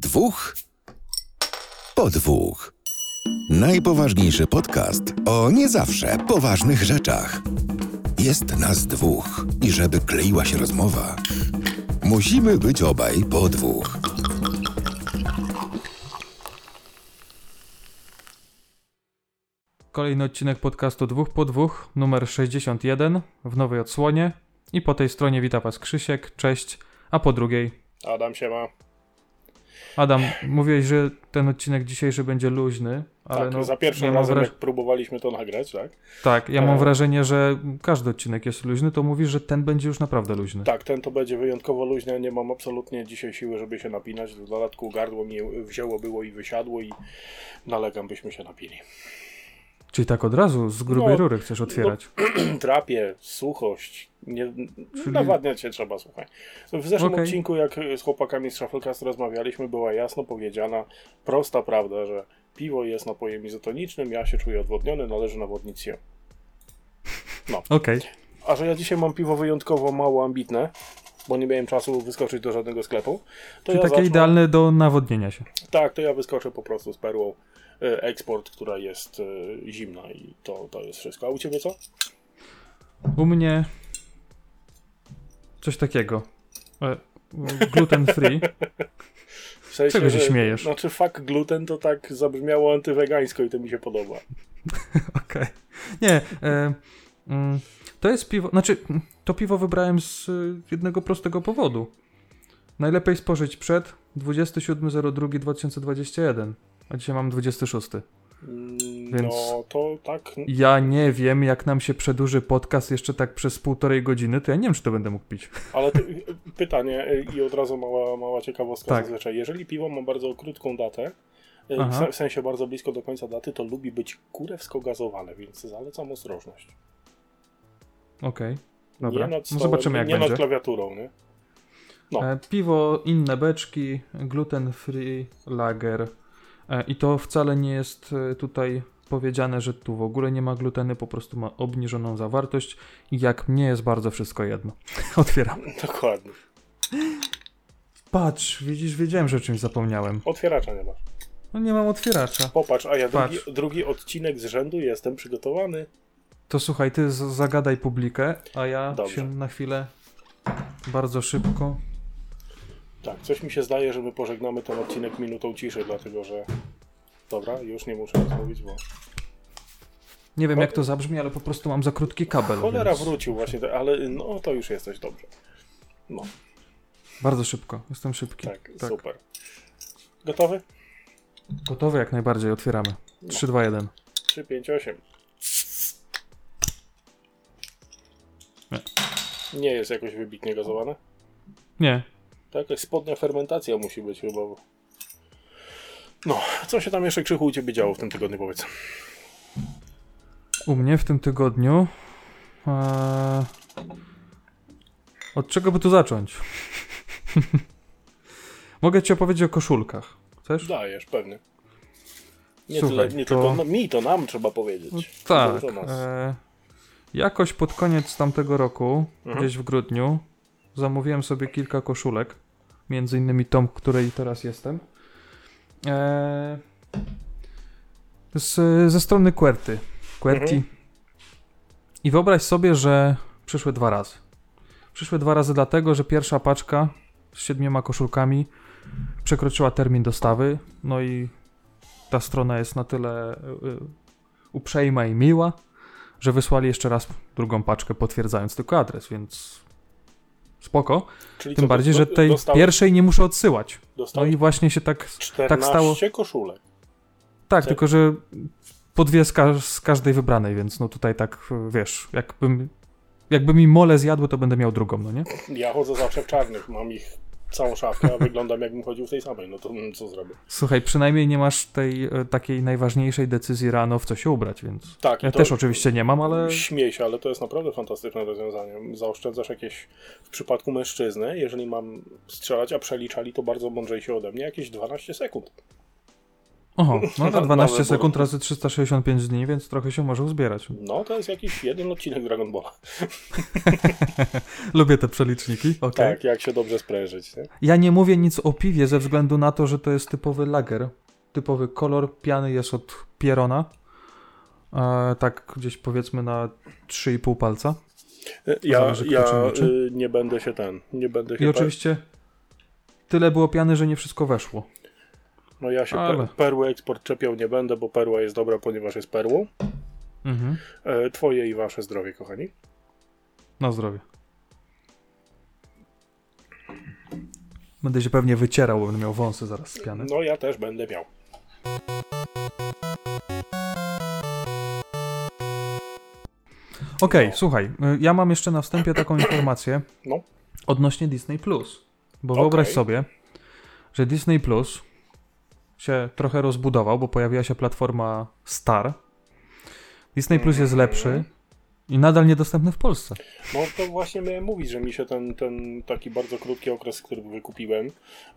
Dwóch po dwóch. Najpoważniejszy podcast o nie zawsze poważnych rzeczach. Jest nas dwóch i żeby kleiła się rozmowa, musimy być obaj po dwóch. Kolejny odcinek podcastu dwóch po dwóch, numer 61 w nowej odsłonie. I po tej stronie wita Was Krzysiek, cześć, a po drugiej Adam się ma. Adam, mówiłeś, że ten odcinek dzisiejszy będzie luźny, ale tak, no, za pierwszym ja razem, wraż- jak próbowaliśmy to nagrać, tak? Tak, ja mam E. wrażenie, że każdy odcinek jest luźny, to mówisz, że ten będzie już naprawdę luźny. Tak, ten to będzie wyjątkowo luźny. Nie mam absolutnie dzisiaj siły, żeby się napinać. W dodatku gardło mi wzięło było i wysiadło i nalegam, byśmy się napili. Czyli tak od razu z grubej No, rury chcesz otwierać. Drapie, suchość, nie, Czyli- nawadniać się trzeba, słuchaj. W zeszłym Okej. odcinku, jak z chłopakami z Shufflecast rozmawialiśmy, była jasno powiedziana, prosta prawda, że piwo jest napojem izotonicznym, ja się czuję odwodniony, należy nawodnić się. Okej, A że ja dzisiaj mam piwo wyjątkowo mało ambitne, bo nie miałem czasu wyskoczyć do żadnego sklepu, to czyli ja takie zacznę, idealne do nawodnienia się. Tak, to ja wyskoczę po prostu z perłą eksport, która jest e, zimna i to, to jest wszystko. A u ciebie co? U mnie coś takiego. E, gluten free. W sensie, Czego się że- śmiejesz? Znaczy fuck gluten to tak zabrzmiało antywegańsko i to mi się podoba. Okej. Nie, e, mm, to jest piwo, znaczy mm, to piwo wybrałem z jednego prostego powodu. Najlepiej spożyć przed 27.02.2021, a dzisiaj mam 26. Mm, Więc- No to tak. Ja nie wiem, jak nam się przedłuży podcast jeszcze tak przez półtorej godziny, to ja nie wiem, czy to będę mógł pić. Ale ty, pytanie e, i od razu mała, mała ciekawostka Tak. zazwyczaj. Jeżeli piwo ma bardzo krótką datę, w Aha. w sensie bardzo blisko do końca daty, to lubi być kurewsko gazowane, więc zalecam ostrożność. Okej, dobra. Nie nad No stołem, zobaczymy, jak nie będzie. nad klawiaturą, nie? No. E, piwo, inne beczki, gluten free lager. E, I to wcale nie jest e, tutaj powiedziane, że tu w ogóle nie ma gluteny, po prostu ma obniżoną zawartość. I jak mnie jest bardzo wszystko jedno. Otwieram. Dokładnie. Patrz, widzisz, wiedziałem, że o czymś zapomniałem. Otwieracza nie masz. No nie mam otwieracza. Popatrz, a ja drugi, drugi odcinek z rzędu jestem przygotowany. To słuchaj, ty zagadaj publikę, a ja Dobrze. się na chwilę bardzo szybko. Tak, coś mi się zdaje, że my pożegnamy ten odcinek minutą ciszy, dlatego że... Dobra, już nie muszę nic mówić, bo... Nie wiem, jak to zabrzmi, ale po prostu mam za krótki kabel. Cholera więc wrócił właśnie, ale no to już jesteś dobrze. No, Bardzo szybko, jestem szybki. tak, tak. super. Gotowy? Gotowy jak najbardziej, otwieramy. 3, 2, 1. 3, 5, 8. Nie. Nie jest jakoś wybitnie gazowane? Nie, To jakaś spodnia fermentacja musi być chyba. No, co się tam jeszcze krzychu u ciebie działo w tym tygodniu, powiedz? U mnie w tym tygodniu. Eee, od czego by tu zacząć? Mogę ci opowiedzieć o koszulkach. Chcesz? Dajesz, pewnie. Nie, Słuchaj, tyle, nie to- tylko no, mi, to nam trzeba powiedzieć. No, tak. E, jakoś pod koniec tamtego roku, Mhm. gdzieś w grudniu, zamówiłem sobie kilka koszulek. Między innymi tą, w której teraz jestem. E, z, ze strony Querty. Querti. Mhm. I wyobraź sobie, że przyszły dwa razy. Przyszły dwa razy dlatego, że pierwsza paczka z siedmioma koszulkami przekroczyła termin dostawy. No i ta strona jest na tyle y, y, uprzejma i miła, że wysłali jeszcze raz drugą paczkę, potwierdzając tylko adres, więc spoko. Czyli Tym bardziej, do- że tej dostałeś- pierwszej nie muszę odsyłać. No i właśnie się tak. 14 tak stało. koszulek. Tak, tylko że po dwie z, ka- z każdej wybranej, więc no tutaj tak wiesz, jakbym. Jakby mi mole zjadły, to będę miał drugą, no nie? Ja chodzę zawsze w czarnych, mam ich całą szafkę, a wyglądam jakbym chodził w tej samej. No to mm, co zrobię? Słuchaj, przynajmniej nie masz tej e, takiej najważniejszej decyzji rano, w co się ubrać, więc. Tak, Ja też oczywiście nie mam, ale. Śmiej się, ale to jest naprawdę fantastyczne rozwiązanie. Zaoszczędzasz jakieś, w przypadku mężczyzny, jeżeli mam strzelać, a przeliczali to bardzo mądrzejsi ode mnie, jakieś 12 sekund. Oho, no Na- 12 na sekund razy 365 dni, więc trochę się może uzbierać. No, to jest jakiś jeden odcinek Dragon Balla. Lubię te przeliczniki, okej. Tak, jak się dobrze sprężyć, nie? Ja nie mówię nic o piwie ze względu na to, że to jest typowy lager. Typowy kolor piany jest od Pierona. E, tak gdzieś powiedzmy na 3,5 palca. Ja, Zależy, ja y, nie będę się ten, nie będę się... I oczywiście tyle było piany, że nie wszystko weszło. No ja się Ale- pe- perły eksport czepiał nie będę, bo perła jest dobra, ponieważ jest perłą. Mhm. E, twoje i wasze zdrowie, kochani. Na zdrowie. Będę się pewnie wycierał, bo będę miał wąsy zaraz z piany. No ja też będę miał. Okej, No. słuchaj, y, ja mam jeszcze na wstępie taką informację No. odnośnie Disney Plus. Bo Okej. wyobraź sobie, że Disney Plus się trochę rozbudował, bo pojawiła się platforma Star. Disney Plus jest Mhm. lepszy i nadal niedostępny w Polsce. No to właśnie miałem mówić, że mi się ten, ten taki bardzo krótki okres, który wykupiłem,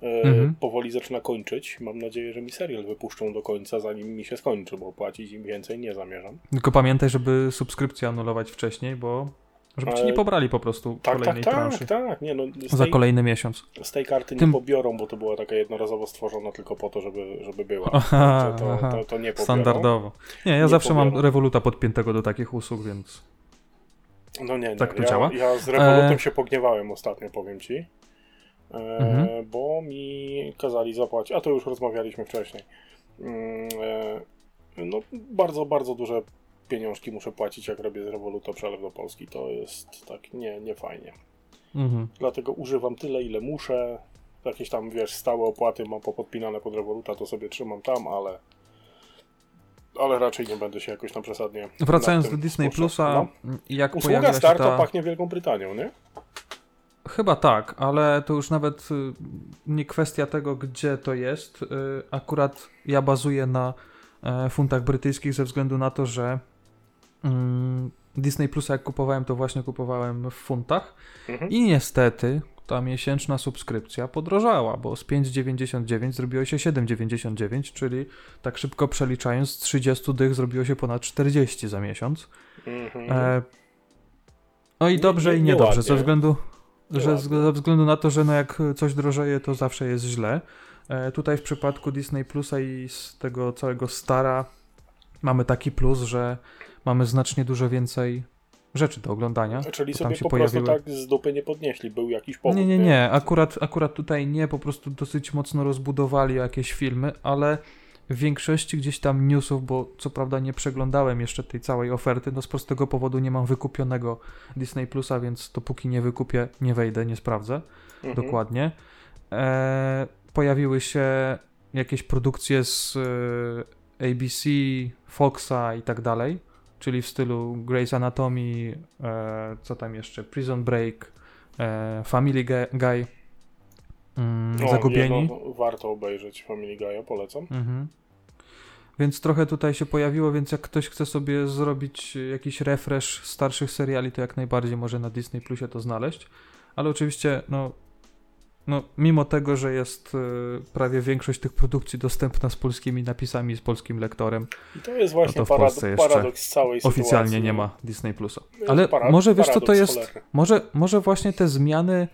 e, Mhm. powoli zaczyna kończyć. Mam nadzieję, że mi serial wypuszczą do końca, zanim mi się skończy, bo płacić im więcej nie zamierzam. Tylko pamiętaj, żeby subskrypcję anulować wcześniej, bo żeby ci nie pobrali po prostu Tak, tak, kolejnej tak, transzy tak. Nie, no, za tej, kolejny miesiąc. z tej karty Tym- nie pobiorą, bo to była taka jednorazowo stworzona tylko po to, żeby, żeby była. Aha, to, aha. to, to nie pobiorą. Standardowo. Nie, ja Nie zawsze mam pobiorą. rewoluta podpiętego do takich usług, więc No nie, nie. Tak to ja, działa? Ja z Revolutem E- się pogniewałem ostatnio, powiem ci. E, Mhm. Bo mi kazali zapłacić, a to już rozmawialiśmy wcześniej. Mm, e, no, bardzo, bardzo duże pieniążki muszę płacić, jak robię z Revoluta przelew do Polski. To jest tak nie, nie fajnie. mhm. Dlatego używam tyle, ile muszę. Jakieś tam, wiesz, stałe opłaty mam popodpinane pod Revoluta, to sobie trzymam tam, ale ale raczej nie będę się jakoś tam przesadnie. Wracając do Disney. Plusa, No. jak Usługa pojawiła się Star to ta... pachnie Wielką Brytanią, nie? Chyba tak, ale to już nawet y, nie kwestia tego, gdzie to jest. Y, Akurat ja bazuję na e, funtach brytyjskich ze względu na to, że Disney Plusa jak kupowałem, to właśnie kupowałem w funtach Mhm. i niestety ta miesięczna subskrypcja podrożała, bo z 5,99 zrobiło się 7,99, czyli tak szybko przeliczając z 30 dych zrobiło się ponad 40 za miesiąc. Mhm. E, no i Nie- dobrze nie- i niedobrze, ze względu, że z, ze względu na to, że no jak coś drożeje, to zawsze jest źle. E, tutaj w przypadku Disney Plusa i z tego całego Stara mamy taki plus, że mamy znacznie dużo więcej rzeczy do oglądania. Czyli sobie po pojawiły- prostu tak z dupy nie podnieśli, był jakiś powód. Nie, nie, nie, akurat, akurat tutaj nie, po prostu dosyć mocno rozbudowali jakieś filmy, ale w większości gdzieś tam newsów, bo co prawda nie przeglądałem jeszcze tej całej oferty, no z prostego powodu nie mam wykupionego Disney Plusa, więc dopóki nie wykupię, nie wejdę, nie sprawdzę Mhm. dokładnie. E, pojawiły się jakieś produkcje z e, ABC, Foxa i tak dalej, czyli w stylu Grey's Anatomy, e, co tam jeszcze, Prison Break, e, Family Guy, mm, O, Zagubieni. Nie, no, warto obejrzeć Family Guy'a, polecam. Mhm. Więc trochę tutaj się pojawiło, więc jak ktoś chce sobie zrobić jakiś refresh starszych seriali, to jak najbardziej może na Disney Plusie to znaleźć. Ale oczywiście, no, no mimo tego, że jest y, prawie większość tych produkcji dostępna z polskimi napisami, z polskim lektorem, I to jest właśnie No to w parad- Polsce jeszcze paradoks całej sytuacji. oficjalnie nie ma Disney Plusa. Jest Ale może wiesz co to jest? cholerny. Może, może właśnie te zmiany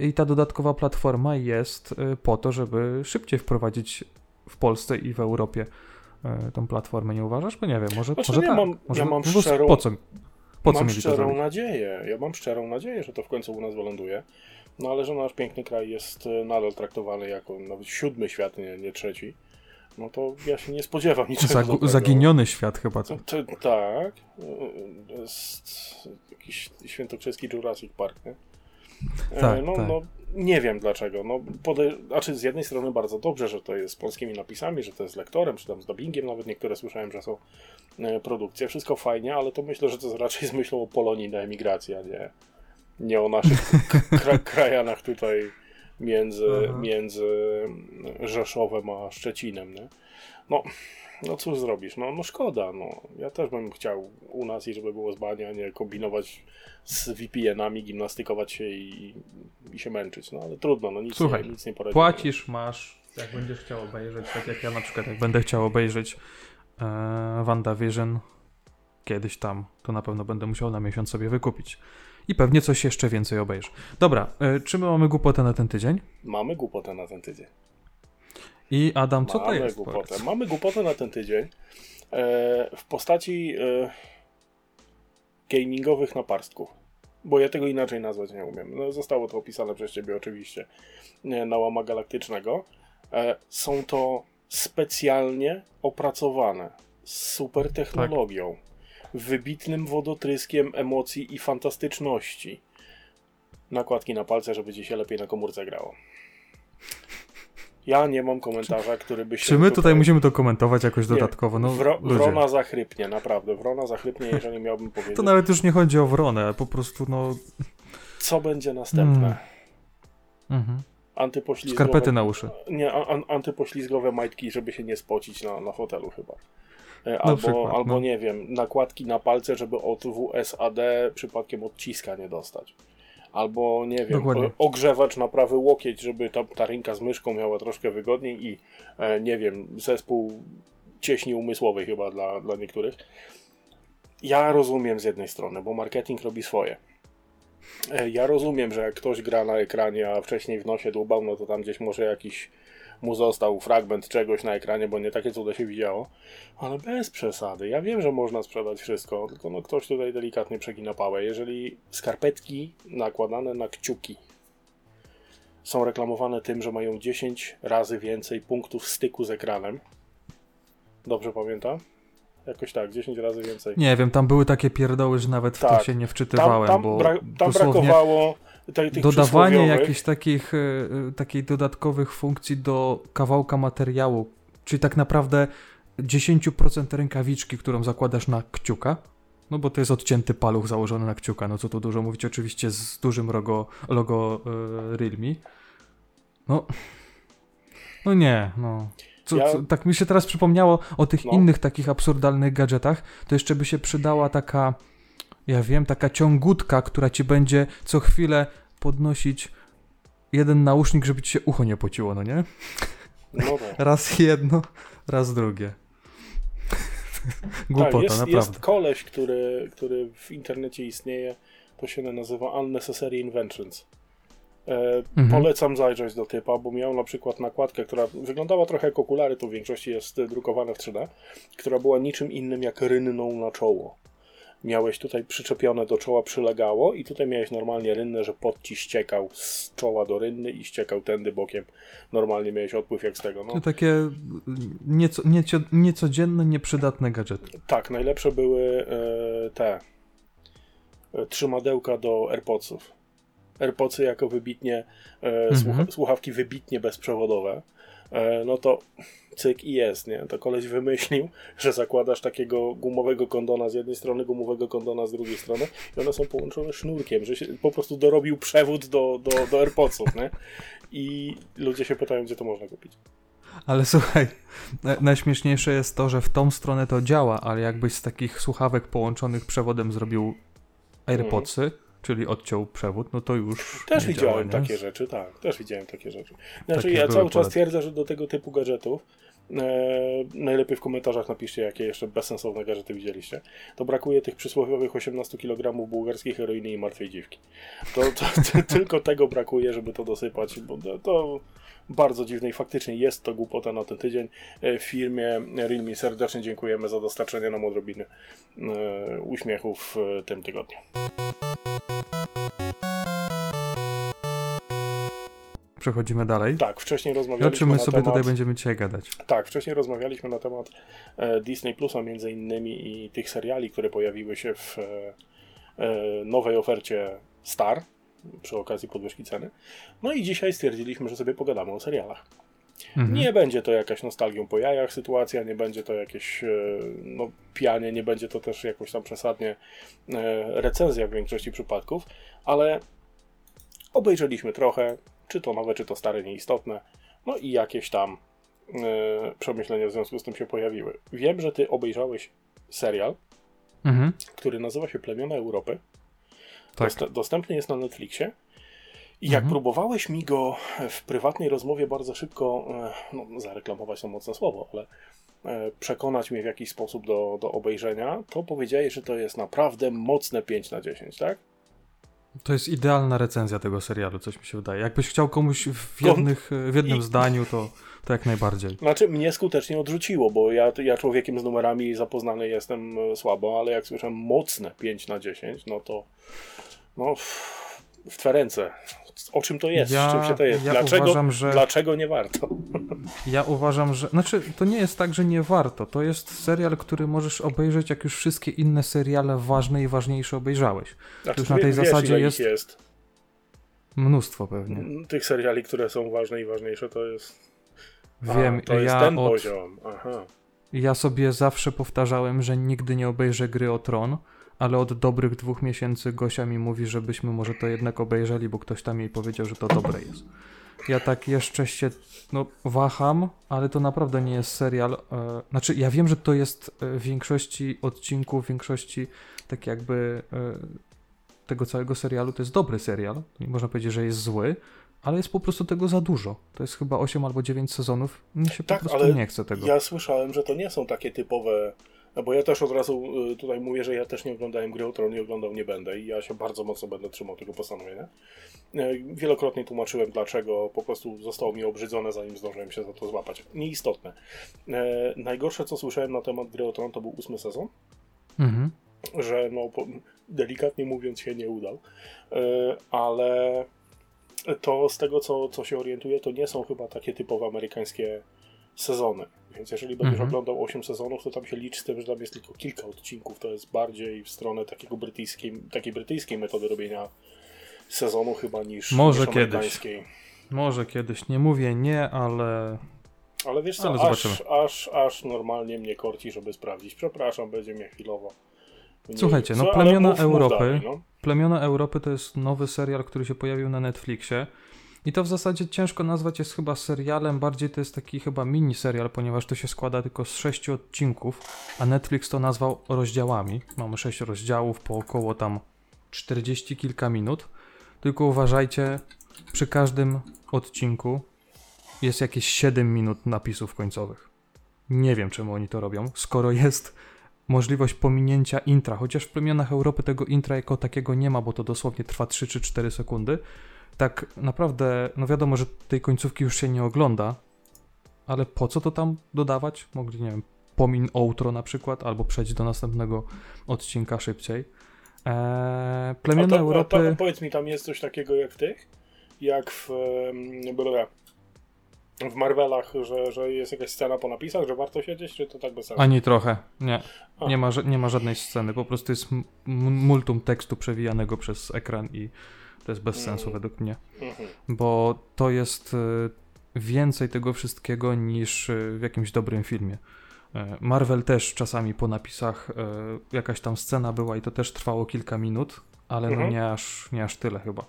i ta dodatkowa platforma jest y, po to, żeby szybciej wprowadzić w Polsce i w Europie y, tą platformę, nie uważasz? Bo nie wiem, może, Znaczy, może nie, tak. mam- może ja mam szczerą- po co, po co mam szczerą nadzieję, ja mam szczerą nadzieję, że to w końcu u nas wyląduje. No ale że nasz piękny kraj jest e, nadal traktowany jako nawet siódmy świat, nie, nie trzeci, no to ja się nie spodziewam niczego dobrego. zaginiony świat chyba. Co? No, to, tak. To jest jakiś świętokrzyski Jurassic Park, nie? E, Tak, no, tak. no, nie wiem dlaczego. No, znaczy z jednej strony bardzo dobrze, że to jest z polskimi napisami, że to jest lektorem, czy tam z dubbingiem, nawet niektóre słyszałem, że są e, produkcje. Wszystko fajnie, ale to myślę, że to jest raczej z myślą o Polonii na emigracji, a nie, nie o naszych kra- krajanach tutaj między, Aha. między Rzeszowem a Szczecinem, nie? No, no cóż zrobisz, no, no szkoda, no. Ja też bym chciał u nas i żeby było zbania, nie kombinować z VPN-ami, gimnastykować się i, i się męczyć, no ale trudno, no nic, Słuchaj, nie, nic nie poradzimy. Płacisz, masz, Jak będziesz chciał obejrzeć, tak jak ja na przykład, jak będę chciał obejrzeć e, WandaVision kiedyś tam, to na pewno będę musiał na miesiąc sobie wykupić. I pewnie coś jeszcze więcej obejrzę. Dobra, e, czy my mamy głupotę na ten tydzień? Mamy głupotę na ten tydzień. I Adam, co to Mamy jest? głupotę. Powiedz. Mamy głupotę na ten tydzień e, w postaci e, gamingowych naparstków. Bo ja tego inaczej nazwać nie umiem. No, zostało to opisane przez ciebie oczywiście e, na łama galaktycznego. E, są to specjalnie opracowane z super technologią, wybitnym wodotryskiem emocji i fantastyczności. Nakładki na palce, żeby ci się lepiej na komórce grało. Ja nie mam komentarza, który by się. Czy my tutaj musimy to komentować jakoś Nie, dodatkowo? No, Wro, ludzie. wrona zachrypnie, naprawdę. Wrona zachrypnie, jeżeli miałbym powiedzieć. To nawet już nie chodzi o wronę, po prostu no... Co będzie następne? Mm. Mhm. Antypoślizgowe. Skarpety na uszy. Nie, an, antypoślizgowe majtki, żeby się nie spocić na, na fotelu chyba. E, Albo, przykład, albo no. nie wiem, nakładki na palce, żeby od WSAD przypadkiem odciska nie dostać. Albo nie wiem, Dokładnie. ogrzewacz na prawy łokieć, żeby ta, ta ręka z myszką miała troszkę wygodniej i e, nie wiem, zespół cieśni umysłowej chyba dla, dla niektórych. Ja rozumiem z jednej strony, bo marketing robi swoje. E, Ja rozumiem, że jak ktoś gra na ekranie, a wcześniej w nosie dłubał, no to tam gdzieś może jakiś mu został fragment czegoś na ekranie, bo nie takie cuda się widziało. Ale bez przesady. Ja wiem, że można sprzedać wszystko, tylko no ktoś tutaj delikatnie przegina pałę. Jeżeli skarpetki nakładane na kciuki są reklamowane tym, że mają 10 razy więcej punktów styku z ekranem. Dobrze pamiętam? Jakoś tak, 10 razy więcej. Nie wiem, tam były takie pierdoły, że nawet w to Tak. się nie Tam, wczytywałem, tam, bo bra- tam dosłownie brakowało dodawanie jakichś takich, e, e, takich dodatkowych funkcji do kawałka materiału, czyli tak naprawdę 10% rękawiczki, którą zakładasz na kciuka, no bo to jest odcięty paluch założony na kciuka, no co tu dużo mówić, oczywiście z dużym logo, logo e, Realme. No, no nie, no. Co, Ja- co, tak mi się teraz przypomniało o tych No. innych takich absurdalnych gadżetach, to jeszcze by się przydała taka, ja wiem, taka ciągutka, która ci będzie co chwilę podnosić jeden nausznik, żeby ci się ucho nie pociło, no nie? No tak. Raz jedno, raz drugie. Głupota, tak, jest, naprawdę. jest koleś, który, który w internecie istnieje, to się nazywa Unnecessary Inventions. E, Mhm. Polecam zajrzeć do typa, bo miał na przykład nakładkę, która wyglądała trochę jak okulary, to w większości jest drukowane w 3D, która była niczym innym jak rynną na czoło. Miałeś tutaj przyczepione do czoła, przylegało i tutaj miałeś normalnie rynnę, że pot ci ściekał z czoła do rynny i ściekał tędy bokiem. Normalnie miałeś odpływ jak z tego. No. To takie nieco, nieco, niecodzienne, nieprzydatne gadżety. Tak, najlepsze były e, te e, trzymadełka do AirPodsów. AirPodsy jako wybitnie, e, Mhm. słucha, słuchawki wybitnie bezprzewodowe. E, no to cyk i jest, nie? To koleś wymyślił, że zakładasz takiego gumowego kondona z jednej strony, gumowego kondona z drugiej strony i one są połączone sznurkiem, że się po prostu dorobił przewód do, do, do AirPodsów, nie? I ludzie się pytają, gdzie to można kupić. Ale słuchaj, na- najśmieszniejsze jest to, że w tą stronę to działa, ale jakbyś z takich słuchawek połączonych przewodem zrobił AirPodsy, czyli odciął przewód, no to już Też widziałem działa, takie rzeczy, tak, też widziałem takie rzeczy. Znaczy, Takie ja cały czas twierdzę, że do tego typu gadżetów, najlepiej w komentarzach napiszcie, jakie jeszcze bezsensowne gadżety widzieliście, to brakuje tych przysłowiowych 18 kg bułgarskiej heroiny i martwej dziwki. To, to, to tylko tego brakuje, żeby to dosypać, bo to, to bardzo dziwne i faktycznie jest to głupota na ten tydzień. E, W firmie Realme serdecznie dziękujemy za dostarczenie nam odrobiny e, uśmiechu w e, tym tygodniu. Przechodzimy dalej. Tak, wcześniej O rozmawialiśmy czym my na sobie temat... tutaj będziemy dzisiaj gadać? Tak, wcześniej rozmawialiśmy na temat e, Disney Plusa między innymi i tych seriali, które pojawiły się w e, e, nowej ofercie Star przy okazji podwyżki ceny. No i dzisiaj stwierdziliśmy, że sobie pogadamy o serialach. Mhm. Nie będzie to jakaś nostalgią po jajach sytuacja, nie będzie to jakieś no, pianie, nie będzie to też jakoś tam przesadnie recenzja w większości przypadków, ale obejrzeliśmy trochę, czy to nowe, czy to stare, nieistotne, no i jakieś tam e, przemyślenia w związku z tym się pojawiły. Wiem, że ty obejrzałeś serial, Mhm. który nazywa się Plemiona Europy. Tak. Dost- dostępny jest na Netflixie. I jak Mhm. próbowałeś mi go w prywatnej rozmowie bardzo szybko, e, no, zareklamować to mocne słowo, ale e, przekonać mnie w jakiś sposób do, do obejrzenia, to powiedziałeś, że to jest naprawdę mocne 5 na 10, tak? To jest idealna recenzja tego serialu, coś mi się wydaje. Jakbyś chciał komuś w, jednych, w jednym i- zdaniu, to, to jak najbardziej. Znaczy, mnie skutecznie odrzuciło, bo ja, ja człowiekiem z numerami zapoznany jestem e, słabo, ale jak słyszę mocne 5 na 10, no to no w, w twe ręce. O czym to jest? Ja- Z czym się to jest? ja dlaczego, uważam, że- dlaczego nie warto? Ja uważam, że. Znaczy, to nie jest tak, że nie warto. To jest serial, który możesz obejrzeć, jak już wszystkie inne seriale ważne i ważniejsze obejrzałeś. Znaczy, Już na tej wiesz, zasadzie jest- jest. Mnóstwo pewnie. Tych seriali, które są ważne i ważniejsze, to jest. Wiem, A, to jest ja, ten od, poziom. Aha. ja sobie zawsze powtarzałem, że nigdy nie obejrzę gry o tron, ale od dobrych dwóch miesięcy Gosia mi mówi, żebyśmy może to jednak obejrzeli, bo ktoś tam jej powiedział, że to dobre jest. Ja tak jeszcze się no, waham, ale to naprawdę nie jest serial. E, znaczy, ja wiem, że to jest e, w większości odcinków, w większości tak jakby e, tego całego serialu to jest dobry serial. Nie można powiedzieć, że jest zły, ale jest po prostu tego za dużo. To jest chyba 8 albo 9 sezonów. Mi się Tak, po prostu ale nie chce tego. Ja słyszałem, że to nie są takie typowe. No bo ja też od razu y, tutaj mówię, że ja też nie oglądałem gry o Tron, nie oglądał nie będę i ja się bardzo mocno będę trzymał tego postanowienia. Y, Wielokrotnie tłumaczyłem dlaczego, po prostu zostało mi obrzydzone zanim zdążyłem się za to złapać. Nieistotne. E, Najgorsze co słyszałem na temat gry o Tron to był ósmy sezon, Mhm. że no delikatnie mówiąc się nie udał, ale to z tego co, co się orientuję to nie są chyba takie typowe amerykańskie sezony. Więc jeżeli będziesz Mhm. oglądał 8 sezonów, to tam się liczy z tym, że tam jest tylko kilka odcinków. To jest bardziej w stronę takiego brytyjskiej, takiej brytyjskiej metody robienia sezonu chyba niż, Może niż kiedyś. Może kiedyś, nie mówię nie, ale Ale wiesz co, Ale aż, zobaczymy. aż, aż normalnie mnie korci, żeby sprawdzić. Przepraszam, będzie mnie chwilowo. Nie- Słuchajcie, no co, Plemiona Europy- dalej, no. Plemiona Europy to jest nowy serial, który się pojawił na Netflixie. I to w zasadzie ciężko nazwać jest chyba serialem, bardziej to jest taki chyba mini serial, ponieważ to się składa tylko z sześciu odcinków, a Netflix to nazwał rozdziałami. Mamy sześć rozdziałów po około tam 40 kilka minut. Tylko uważajcie, przy każdym odcinku jest jakieś 7 minut napisów końcowych. Nie wiem, czemu oni to robią, skoro jest możliwość pominięcia intra, chociaż w plemionach Europy tego intra jako takiego nie ma, bo to dosłownie trwa 3 czy 4 sekundy. Tak naprawdę, no wiadomo, że tej końcówki już się nie ogląda, ale po co to tam dodawać? Mogli, nie wiem, pomin outro na przykład, albo przejść do następnego odcinka szybciej. Eee, plemiona A to, Europy... A to, powiedz mi, tam jest coś takiego jak w tych? Jak w, bla, w Marvelach, że, że jest jakaś scena po napisach, że warto siedzieć, czy to tak bez sensu? Ani trochę, nie. A. Nie ma, nie ma żadnej sceny, po prostu jest multum tekstu przewijanego przez ekran i to jest bez sensu Mm. według mnie. Mhm. bo to jest y, więcej tego wszystkiego niż y, w jakimś dobrym filmie. Y, Marvel też czasami po napisach jakaś tam scena była i to też trwało kilka minut, ale no Mhm. nie aż, nie aż tyle chyba.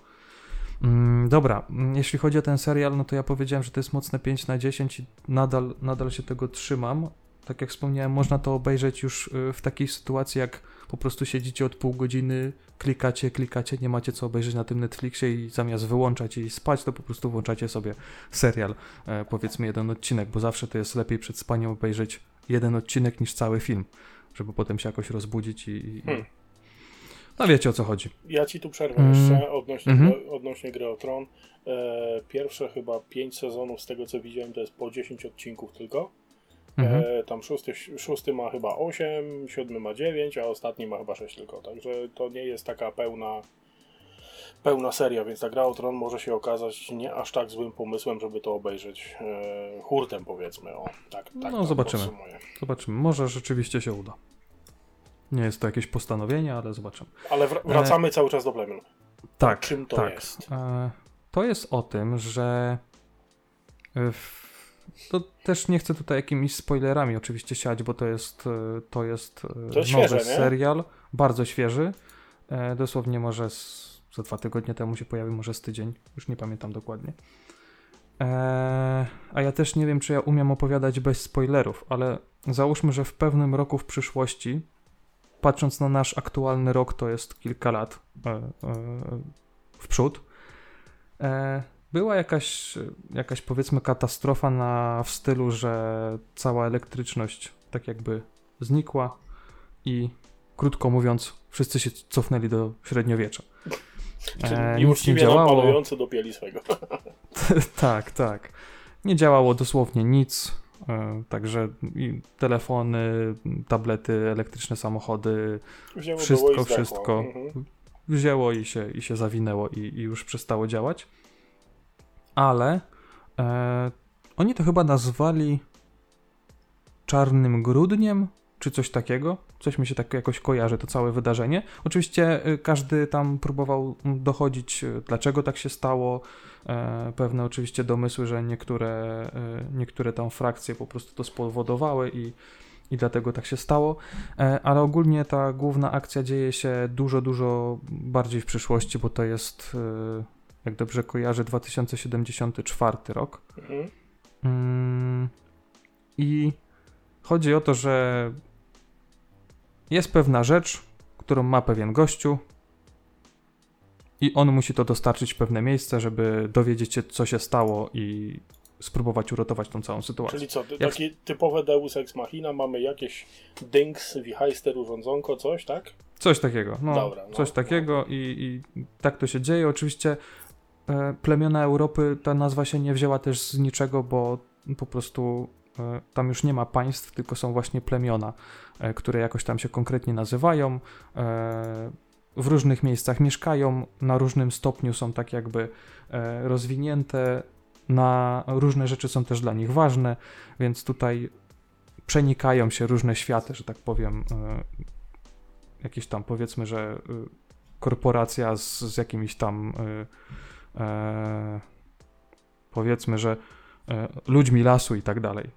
Mm, dobra, mm, jeśli chodzi o ten serial, no to ja powiedziałem, że to jest mocne 5 na 10 i nadal, nadal się tego trzymam. Tak jak wspomniałem, można to obejrzeć już w takiej sytuacji, jak po prostu siedzicie od pół godziny, klikacie, klikacie, nie macie co obejrzeć na tym Netflixie i zamiast wyłączać i spać, to po prostu włączacie sobie serial, e, powiedzmy jeden odcinek, bo zawsze to jest lepiej przed spaniem obejrzeć jeden odcinek niż cały film, żeby potem się jakoś rozbudzić i... i... Hmm. No wiecie o co chodzi. Ja ci tu przerwę Mm. jeszcze odnośnie, Mhm. gry, odnośnie gry o Tron. E, pierwsze chyba 5 sezonów z tego co widziałem to jest po 10 odcinków tylko. Mhm. E, tam szósty, szósty ma chyba 8, siódmy ma 9, a ostatni ma chyba 6 tylko. Także to nie jest taka pełna pełna seria, więc ta gra o Tron może się okazać nie aż tak złym pomysłem, żeby to obejrzeć e, hurtem powiedzmy. O, tak, tak, No, tak zobaczymy. podsumuję. Zobaczymy, może rzeczywiście się uda. Nie jest to jakieś postanowienie, ale zobaczymy. Ale wr- wracamy cały czas do plemion. Tak, czym to tak. jest? E, to jest o tym, że e, w, to też nie chcę tutaj jakimiś spoilerami oczywiście siać, bo to jest, e, to jest, e, To nowy świeże, serial, bardzo świeży. E, dosłownie może z, za dwa tygodnie temu się pojawił, może z tydzień, już nie pamiętam dokładnie. A ja też nie wiem, czy ja umiem opowiadać bez spoilerów, ale załóżmy, że w pewnym roku w przyszłości, patrząc na nasz aktualny rok, to jest kilka lat e, e, w przód, E, była jakaś, jakaś powiedzmy katastrofa na, w stylu, że cała elektryczność tak jakby znikła i krótko mówiąc, wszyscy się cofnęli do średniowiecza. E, nam działało. panujący dopieli swego. tak, tak. Nie działało dosłownie nic. e, Także i telefony, tablety, elektryczne samochody, Wzięło wszystko, i wszystko Mhm. wzięło i się, i się zawinęło i, i już przestało działać. Ale e, oni to chyba nazwali Czarnym Grudniem, czy coś takiego. Coś mi się tak jakoś kojarzy, to całe wydarzenie. Oczywiście e, każdy tam próbował dochodzić, e, dlaczego tak się stało. E, pewne oczywiście domysły, że niektóre, niektóre tam frakcje po prostu to spowodowały i, i dlatego tak się stało. Ale ogólnie ta główna akcja dzieje się dużo, dużo bardziej w przyszłości, bo to jest, jak dobrze kojarzę, 2074 rok. Mhm. Mm, I chodzi o to, że jest pewna rzecz, którą ma pewien gościu i on musi to dostarczyć w pewne miejsce, żeby dowiedzieć się, co się stało i spróbować uratować tą całą sytuację. Czyli co, Jak- takie typowe Deus Ex Machina, mamy jakieś dings, wichajster, urządzonko, coś, tak? Coś takiego, no, Dobra, no, coś no. takiego i, i tak to się dzieje. Oczywiście plemiona Europy, ta nazwa się nie wzięła też z niczego, bo po prostu e, tam już nie ma państw, tylko są właśnie plemiona, e, które jakoś tam się konkretnie nazywają. E, w różnych miejscach mieszkają, na różnym stopniu są tak jakby e, rozwinięte, na różne rzeczy są też dla nich ważne, więc tutaj przenikają się różne światy, że tak powiem, e, jakieś tam powiedzmy, że korporacja z, z jakimiś tam e, powiedzmy, że e, ludźmi lasu i tak dalej,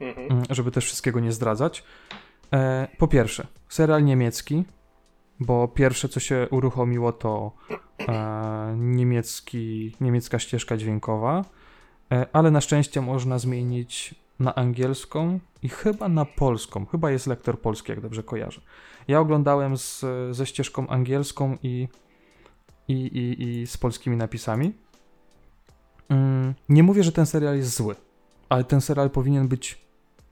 Mhm. Mm, żeby też wszystkiego nie zdradzać. E, po pierwsze, serial niemiecki, bo pierwsze co się uruchomiło to e, niemiecki, niemiecka ścieżka dźwiękowa, e, ale na szczęście można zmienić na angielską i chyba na polską. Chyba jest lektor polski, jak dobrze kojarzę. Ja oglądałem z, ze ścieżką angielską i, i, i, i z polskimi napisami. Mm, nie mówię, że ten serial jest zły, ale ten serial powinien być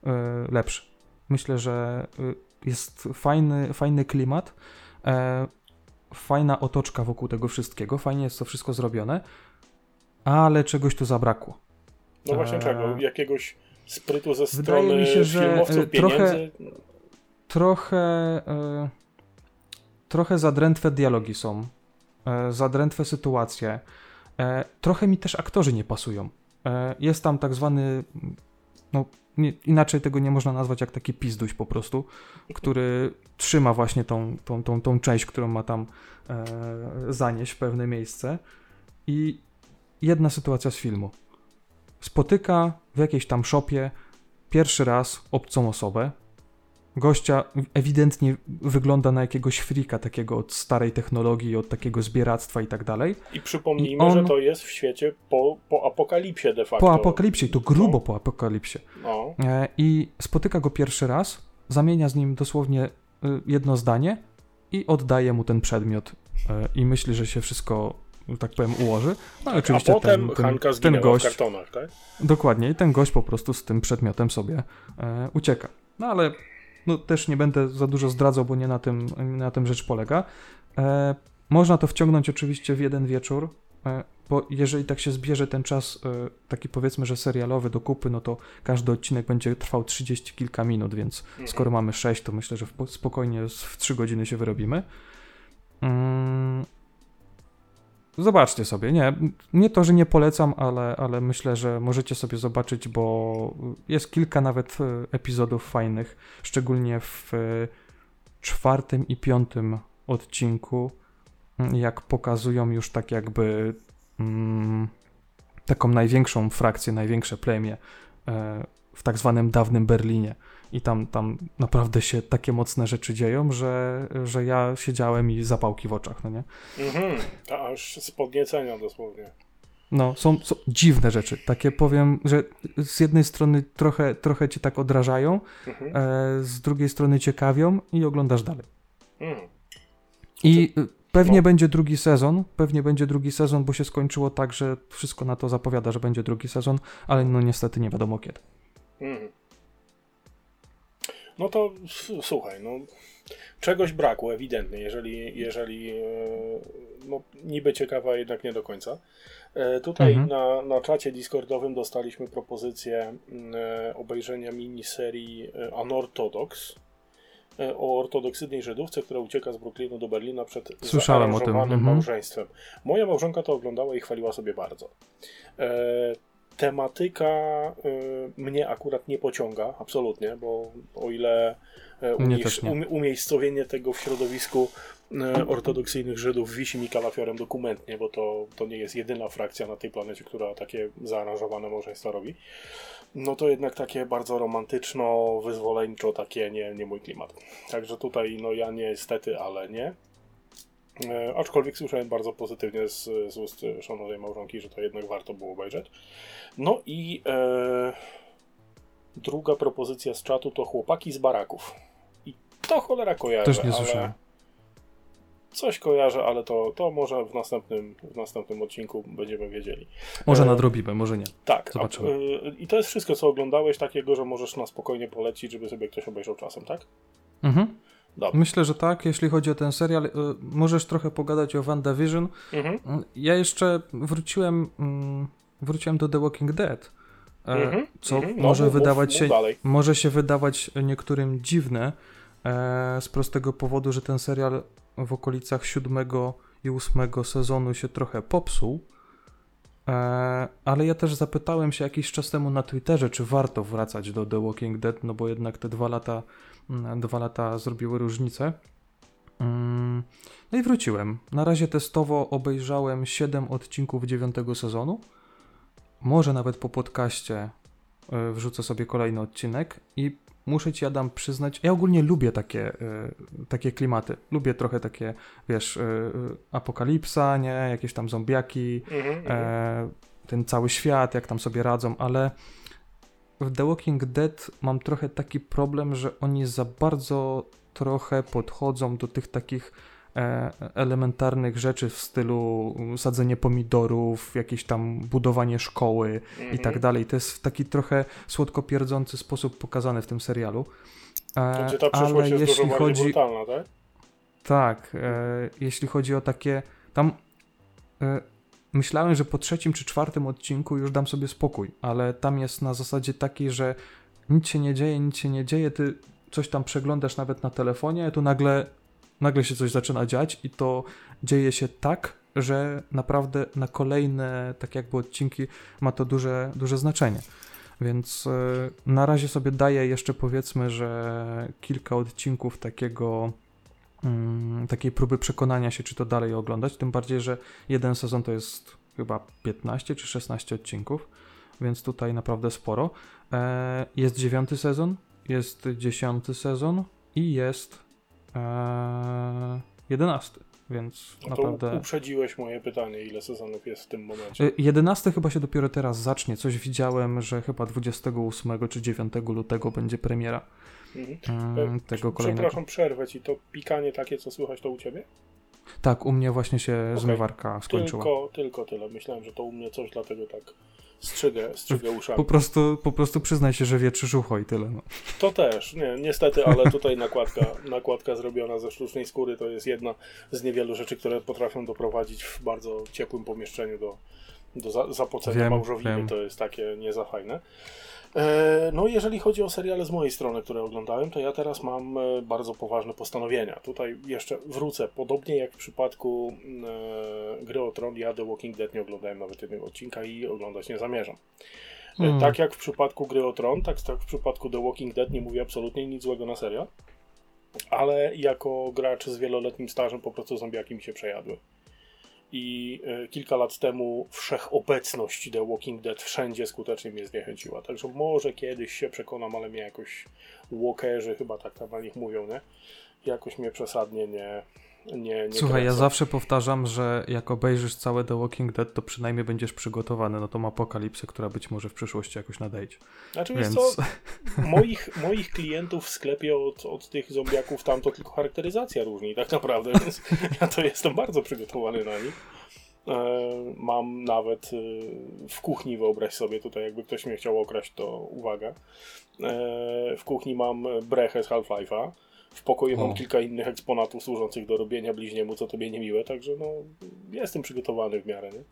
e, lepszy. Myślę, że e, jest fajny, fajny klimat, e, fajna otoczka wokół tego wszystkiego, fajnie jest to wszystko zrobione, ale czegoś tu zabrakło. No właśnie czego? Jakiegoś sprytu ze wydaje strony mi się, że, trochę- trochę, trochę zadrętwe dialogi są, zadrętwe sytuacje. E, trochę mi też aktorzy nie pasują. E, jest tam tak zwany, no nie, inaczej tego nie można nazwać jak taki pizduś po prostu, który trzyma właśnie tą, tą, tą, tą część, którą ma tam e, zanieść w pewne miejsce. I jedna sytuacja z filmu. Spotyka w jakiejś tam szopie pierwszy raz obcą osobę, gościa ewidentnie wygląda na jakiegoś frika takiego od starej technologii, od takiego zbieractwa i tak dalej. I przypomnijmy, I on- że to jest w świecie po, po apokalipsie de facto. Po apokalipsie, to grubo po apokalipsie. No. E, I spotyka go pierwszy raz, zamienia z nim dosłownie y, jedno zdanie i oddaje mu ten przedmiot e, i myśli, że się wszystko, tak powiem, ułoży. No i A oczywiście potem ten, ten, Hanka ten gość, w kartonach, tak? Dokładnie, i ten gość po prostu z tym przedmiotem sobie e, ucieka. No ale no, też nie będę za dużo zdradzał, bo nie na tym, na tym rzecz polega. E, można to wciągnąć oczywiście w jeden wieczór, e, bo jeżeli tak się zbierze ten czas, e, taki powiedzmy, że serialowy do kupy, no to każdy odcinek będzie trwał 30 kilka minut, więc Mhm. skoro mamy 6, to myślę, że w, spokojnie w 3 godziny się wyrobimy. Mm. Zobaczcie sobie, nie, nie to, że nie polecam, ale, ale myślę, że możecie sobie zobaczyć, bo jest kilka nawet e, epizodów fajnych, szczególnie w e, czwartym i piątym odcinku, m, jak pokazują już tak jakby mm, taką największą frakcję, największe plemię e, w tak zwanym dawnym Berlinie. I tam, tam naprawdę się takie mocne rzeczy dzieją, że, że ja siedziałem i zapałki w oczach, no nie? Mhm. Aż z podniecenia dosłownie. No, są, są dziwne rzeczy. Takie powiem, że z jednej strony trochę, trochę cię tak odrażają, Mhm. e, z drugiej strony ciekawią i oglądasz dalej. Mhm. I y, Pewnie No. będzie drugi sezon, pewnie będzie drugi sezon, bo się skończyło tak, że wszystko na to zapowiada, że będzie drugi sezon, ale no niestety nie wiadomo kiedy. Mhm. No to słuchaj, no czegoś brakło ewidentnie, jeżeli, jeżeli e, no, niby ciekawa, jednak nie do końca. E, Tutaj Mhm. na, na czacie Discordowym dostaliśmy propozycję e, obejrzenia miniserii Unorthodox o ortodoksyjnej Żydówce, która ucieka z Brooklynu do Berlina przed Słyszałem o tym, mhm. małżeństwem. Moja małżonka to oglądała i chwaliła sobie bardzo. Tematyka y, mnie akurat nie pociąga, absolutnie, bo o ile e, Mnie umiejsz, też nie. umie- umiejscowienie tego w środowisku e, ortodoksyjnych Żydów wisi mi kalafiorem dokumentnie, bo to, to nie jest jedyna frakcja na tej planecie, która takie zaaranżowane małżeństwa robi, no to jednak takie bardzo romantyczno, wyzwoleńczo, takie nie, nie mój klimat. Także tutaj, no ja niestety, ale nie. E, aczkolwiek słyszałem bardzo pozytywnie z, z ust szanownej małżonki, że to jednak warto było obejrzeć. No i e, druga propozycja z czatu to chłopaki z baraków. I to cholera kojarzę, Też nie słyszałem. coś kojarzę, ale to, to może w następnym, w następnym odcinku będziemy wiedzieli. Może E, nadrobimy, może nie. Tak, a, Zobaczymy. y, i to jest wszystko, co oglądałeś takiego, że możesz na spokojnie polecić, żeby sobie ktoś obejrzał czasem, tak? Mhm. Dobra. Myślę, że tak, jeśli chodzi o ten serial. y, Możesz trochę pogadać o WandaVision. Mhm. Ja jeszcze wróciłem, mm, wróciłem do The Walking Dead, e, Mhm, co mhm. No, może mów, mów, wydawać mów się dalej. może się wydawać niektórym dziwne e, z prostego powodu, że ten serial w okolicach siódmego i ósmego sezonu się trochę popsuł. E, ale ja też zapytałem się jakiś czas temu na Twitterze, czy warto wracać do The Walking Dead, no bo jednak te dwa lata, mm, dwa lata zrobiły różnicę. Mm, No i wróciłem. Na razie testowo obejrzałem 7 odcinków dziewiątego sezonu. Może nawet po podcaście y, wrzucę sobie kolejny odcinek i muszę ci Adam przyznać, ja ogólnie lubię takie, y, takie klimaty. Lubię trochę takie, wiesz, y, apokalipsa, nie? Jakieś tam zombiaki, Mhm, mhm. e, ten cały świat, jak tam sobie radzą, ale w The Walking Dead mam trochę taki problem, że oni za bardzo trochę podchodzą do tych takich elementarnych rzeczy w stylu sadzenie pomidorów, jakieś tam budowanie szkoły i tak Mhm. dalej. To jest w taki trochę słodko pierdzący sposób pokazane w tym serialu. E, gdzie ta przyszłość ale jest jeśli dużo chodzi brutalna, tak? tak, e, jeśli chodzi o takie. Tam e, myślałem, że po trzecim czy czwartym odcinku już dam sobie spokój, ale tam jest na zasadzie takiej, że nic się nie dzieje, nic się nie dzieje, ty coś tam przeglądasz nawet na telefonie, tu nagle, nagle się coś zaczyna dziać i to dzieje się tak, że naprawdę na kolejne tak jakby odcinki ma to duże, duże znaczenie. Więc e, na razie sobie daję jeszcze powiedzmy, że kilka odcinków takiego mm, takiej próby przekonania się, czy to dalej oglądać. Tym bardziej, że jeden sezon to jest chyba 15 czy 16 odcinków, więc tutaj naprawdę sporo. E, jest dziewiąty sezon, jest dziesiąty sezon i jest jedenasty, więc No to naprawdę. uprzedziłeś moje pytanie, ile sezonów jest w tym momencie. E, 11 chyba się dopiero teraz zacznie. Coś widziałem, że chyba 28 czy 9 lutego będzie premiera Mhm. mm, E, tego kolejnego. Przepraszam, przerwę ci. To pikanie takie, co słychać, to u ciebie? Tak, u mnie właśnie się Okej. zmywarka skończyła. Tylko, tylko tyle. Myślałem, że to u mnie coś, dlatego tak strzygę, strzygę uszami. Po prostu, po prostu przyznaj się, że wietrzy ucho i tyle. No. To też, nie, niestety, ale tutaj nakładka, nakładka zrobiona ze sztucznej skóry to jest jedna z niewielu rzeczy, które potrafią doprowadzić w bardzo ciepłym pomieszczeniu do, do za, zapocenia małżowiny. To jest takie nie za fajne. E, No, jeżeli chodzi o seriale z mojej strony, które oglądałem, to ja teraz mam e, bardzo poważne postanowienia. Tutaj jeszcze wrócę. Podobnie jak w przypadku e, gry o Tron, ja The Walking Dead nie oglądałem nawet jednego odcinka i oglądać nie zamierzam. E, Hmm. Tak jak w przypadku gry o Tron, tak, tak w przypadku The Walking Dead nie mówię absolutnie nic złego na serial, ale jako gracz z wieloletnim stażem po prostu zombiaki mi się przejadły. I e, kilka lat temu wszechobecność The Walking Dead wszędzie skutecznie mnie zniechęciła. Także może kiedyś się przekonam, ale mnie jakoś walkerzy, chyba tak na nich mówią, nie? Jakoś mnie przesadnie nie, nie, nie Słuchaj, ja zawsze powtarzam, że jak obejrzysz całe The Walking Dead, to przynajmniej będziesz przygotowany na tą apokalipsę, która być może w przyszłości jakoś nadejdzie. Znaczy, Więc co, moich, moich klientów w sklepie od, od tych zombiaków tam to tylko charakteryzacja różni tak naprawdę, więc ja to jestem bardzo przygotowany na nich. E, Mam nawet e, w kuchni, wyobraź sobie, tutaj jakby ktoś mnie chciał okraść, to uwaga. E, W kuchni mam brechę z Half-Life'a. W pokoju mam kilka innych eksponatów służących do robienia bliźniemu, co tobie niemiłe, także no, jestem przygotowany w miarę, nie?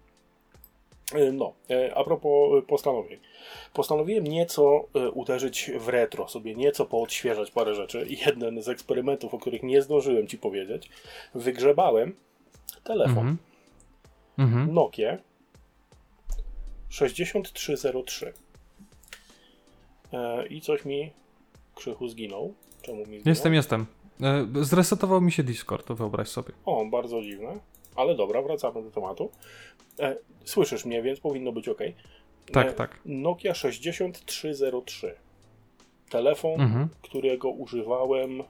E, No, e, a propos e, postanowień. Postanowiłem nieco uderzyć w retro, sobie nieco poodświeżać parę rzeczy. I jeden z eksperymentów, o których nie zdążyłem ci powiedzieć, wygrzebałem telefon Mhm. Mhm. Nokia 6303. E, I coś mi krzychu zginął. Czemu mi zginął? Jestem, jestem. E, Zresetował mi się Discord, to wyobraź sobie. O, bardzo dziwne. Ale dobra, wracamy do tematu. E, słyszysz mnie, więc powinno być ok. Tak, tak. Nokia 6303. Telefon, Mhm. którego używałem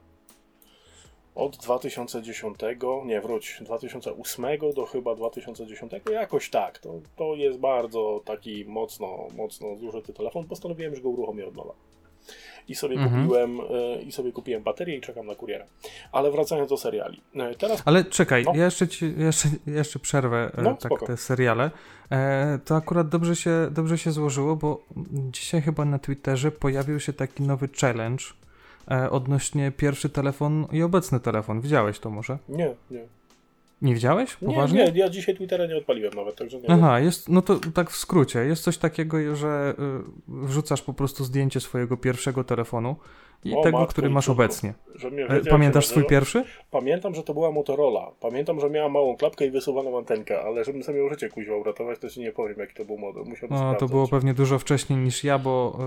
od 2010, nie wróć, 2008 do chyba 2010, jakoś tak. To, to jest bardzo taki mocno, mocno zużyty telefon. Postanowiłem, że go uruchomię od nowa. I sobie Mhm. kupiłem e, i sobie kupiłem baterię i czekam na kuriera. Ale wracając do seriali. E, Teraz Ale czekaj, No. ja jeszcze, ci, jeszcze, jeszcze przerwę e, No, tak spoko. te seriale. E, to akurat dobrze się, dobrze się złożyło, bo dzisiaj chyba na Twitterze pojawił się taki nowy challenge e, odnośnie pierwszy telefon i obecny telefon. Widziałeś to może? nie, nie. Nie widziałeś? Nie, Poważnie? nie, ja dzisiaj Twittera nie odpaliłem nawet, także nie Aha, jest, no to tak w skrócie. Jest coś takiego, że y, wrzucasz po prostu zdjęcie swojego pierwszego telefonu i O, tego, matko, który masz obecnie. E, Pamiętasz swój to- pierwszy? Pamiętam, że to była Motorola. Pamiętam, że miała małą klapkę i wysuwaną antenkę, ale żebym sobie życie kuźwa uratować, to ci nie powiem, jaki to był model. Musiałbym No, to sprawdzać. było pewnie dużo wcześniej niż ja, bo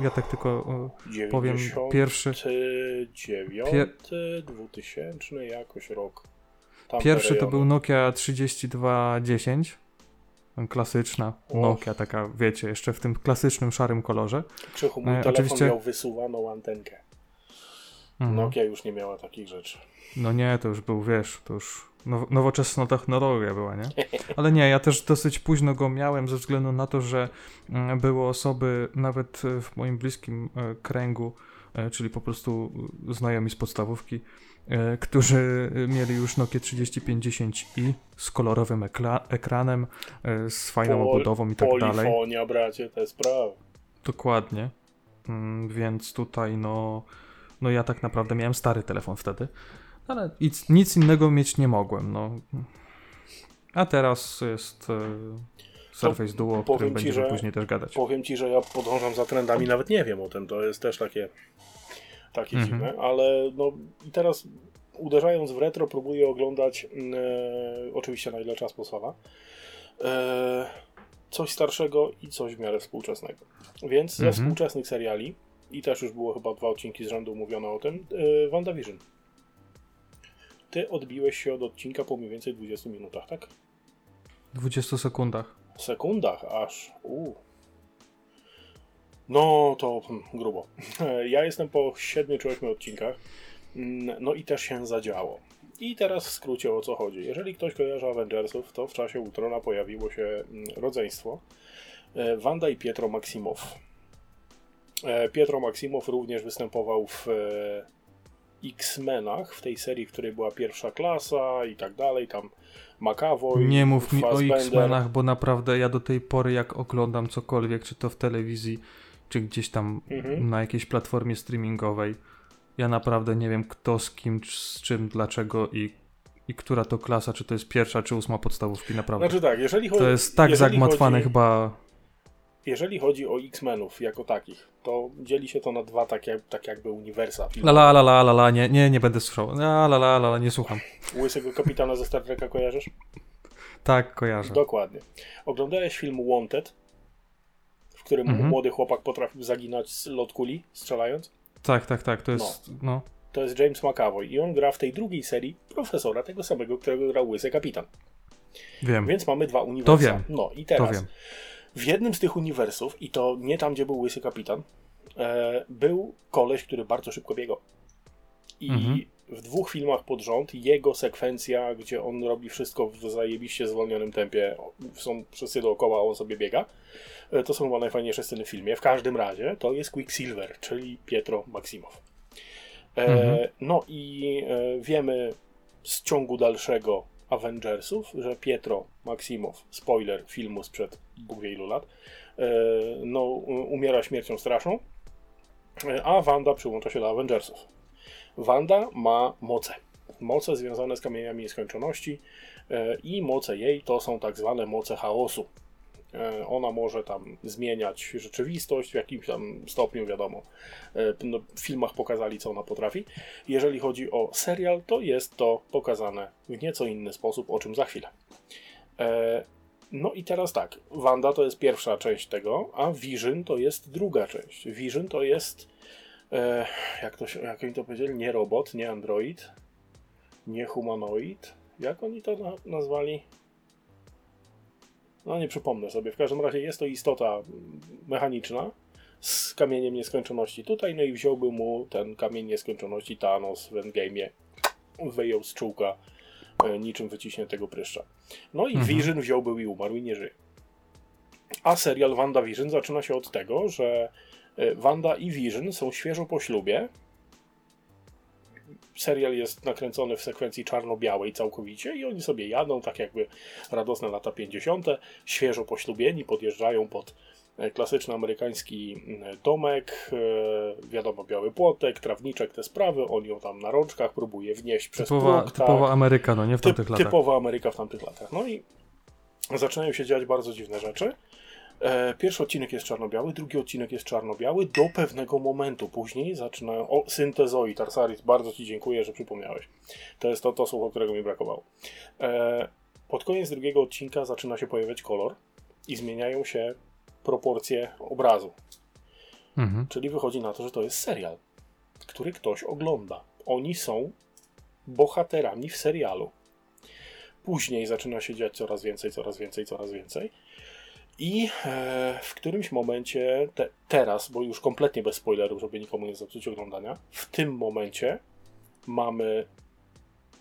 y, ja tak tylko y, powiem 99, pierwszy. 2000 jakoś rok. Pierwszy to był Nokia 3210. Klasyczna. Nokia, taka wiecie, jeszcze w tym klasycznym szarym kolorze. Krzychu, mój e, telefon oczywiście- miał wysuwaną antenkę. Mhm. Nokia już nie miała takich rzeczy. No nie, to już był, wiesz, to już now, nowoczesna technologia była, nie? Ale nie, ja też dosyć późno go miałem ze względu na to, że mm, były osoby nawet w moim bliskim e, kręgu, e, czyli po prostu znajomi z podstawówki, którzy e, mieli już Nokia 3050i z kolorowym ekla- ekranem, e, z fajną Pol- obudową i tak dalej. Polifonia, bracie, to jest sprawa. Dokładnie. Mm, Więc tutaj no, no ja tak naprawdę miałem stary telefon wtedy, ale nic, nic innego mieć nie mogłem. No. A teraz jest e, Surface Duo, o którym ci, będziemy że- później też gadać. Powiem ci, że ja podążam za trendami, nawet nie wiem o tym, to jest też takie, takie Mhm. dziwne, ale no i teraz uderzając w retro próbuję oglądać e, oczywiście na ile czas pozwala e, coś starszego i coś w miarę współczesnego. Więc ze Mhm. współczesnych seriali i też już było chyba dwa odcinki z rzędu mówione o tym, e, WandaVision. Ty odbiłeś się od odcinka po mniej więcej 20 minutach, tak? W 20 sekundach. sekundach aż. U. No to hmm, grubo. Ja jestem po 7 czy 8 odcinkach. Mm, No i też się zadziało. I teraz w skrócie o co chodzi. Jeżeli ktoś kojarzy Avengersów, to w czasie Ultrona pojawiło się mm, rodzeństwo e, Wanda i Pietro Maximow. E, Pietro Maximow również występował w e, X-Menach, w tej serii, w której była pierwsza klasa i tak dalej. Tam McAvoy, Nie mów mi o. X-Menach, bo naprawdę ja do tej pory jak oglądam cokolwiek, czy to w telewizji, czy gdzieś tam Mhm. na jakiejś platformie streamingowej, ja naprawdę nie wiem kto z kim, z czym, dlaczego i, i która to klasa, czy to jest pierwsza, czy ósma podstawówki, naprawdę. Znaczy tak, jeżeli chodzi, to jest tak zagmatwane chodzi, chyba... Jeżeli chodzi o X-Menów jako takich, to dzieli się to na dwa takie, tak jakby uniwersa. La la la la la la, nie, nie, nie będę słyszał. La la la, la nie słucham. Łysego kapitana ze Star Treka kojarzysz? Tak, kojarzę. Dokładnie. Oglądałeś film Wanted, w którym Mhm. młody chłopak potrafił zaginać z lot kuli, strzelając? Tak, tak, tak, to jest, no. To jest James McAvoy i on gra w tej drugiej serii profesora, tego samego, którego grał Łysy Kapitan. wiem, Więc mamy dwa uniwersa. To wiem. No i to teraz wiem. w jednym z tych uniwersów, i to nie tam, gdzie był Łysy Kapitan, e, był koleś, który bardzo szybko biegał. I Mhm. w dwóch filmach pod rząd jego sekwencja, gdzie on robi wszystko w zajebiście zwolnionym tempie, są wszyscy dookoła, a on sobie biega, to są chyba najfajniejsze sceny w filmie. W każdym razie to jest Quicksilver, czyli Pietro Maksimow. E, Mhm. No i e, wiemy z ciągu dalszego Avengersów, że Pietro Maksimow, spoiler filmu sprzed Bóg wie ilu lat, e, no, umiera śmiercią straszną, e, a Wanda przyłącza się do Avengersów. Wanda ma moce. Moce związane z kamieniami nieskończoności e, i moce jej to są tak zwane moce chaosu. E, Ona może tam zmieniać rzeczywistość w jakimś tam stopniu, wiadomo. E, No, w filmach pokazali, co ona potrafi. Jeżeli chodzi o serial, to jest to pokazane w nieco inny sposób, o czym za chwilę. E, No i teraz tak, Wanda to jest pierwsza część tego, a Vision to jest druga część. Vision to jest, jak, to się, jak oni to powiedzieli, nie robot, nie android, nie humanoid. Jak oni to na, nazwali? No nie przypomnę sobie. W każdym razie jest to istota mechaniczna z kamieniem nieskończoności tutaj, no i wziąłby mu ten kamień nieskończoności Thanos w Endgame'ie. Wyjął z czułka e, niczym wyciśniętego pryszcza. No i Mhm. Vision wziąłby i umarł i nie żyje. A serial WandaVision zaczyna się od tego, że e, Wanda i Vision są świeżo po ślubie. Serial jest nakręcony w sekwencji czarno-białej całkowicie i oni sobie jadą tak jakby radosne lata 50. Świeżo poślubieni, podjeżdżają pod e, klasyczny amerykański mm, domek, e, wiadomo, biały płotek, trawniczek, te sprawy, on ją tam na rączkach próbuje wnieść przez Typowa, próg, tak. typowa Ameryka, no nie w Typ, tamtych latach. typowa Ameryka w tamtych latach. No i zaczynają się dziać bardzo dziwne rzeczy. E, pierwszy odcinek jest czarno-biały, drugi odcinek jest czarno-biały do pewnego momentu. Później zaczynają. O, syntezoid, Arsaris, bardzo Ci dziękuję, że przypomniałeś. To jest to, to słowo, którego mi brakowało. E, pod koniec drugiego odcinka zaczyna się pojawiać kolor i zmieniają się proporcje obrazu. Mhm. Czyli wychodzi na to, że to jest serial, który ktoś ogląda. Oni są bohaterami w serialu. Później zaczyna się dziać coraz więcej, coraz więcej, coraz więcej. I e, w którymś momencie, te, teraz, bo już kompletnie bez spoilerów, żeby nikomu nie zepsuć oglądania, w tym momencie mamy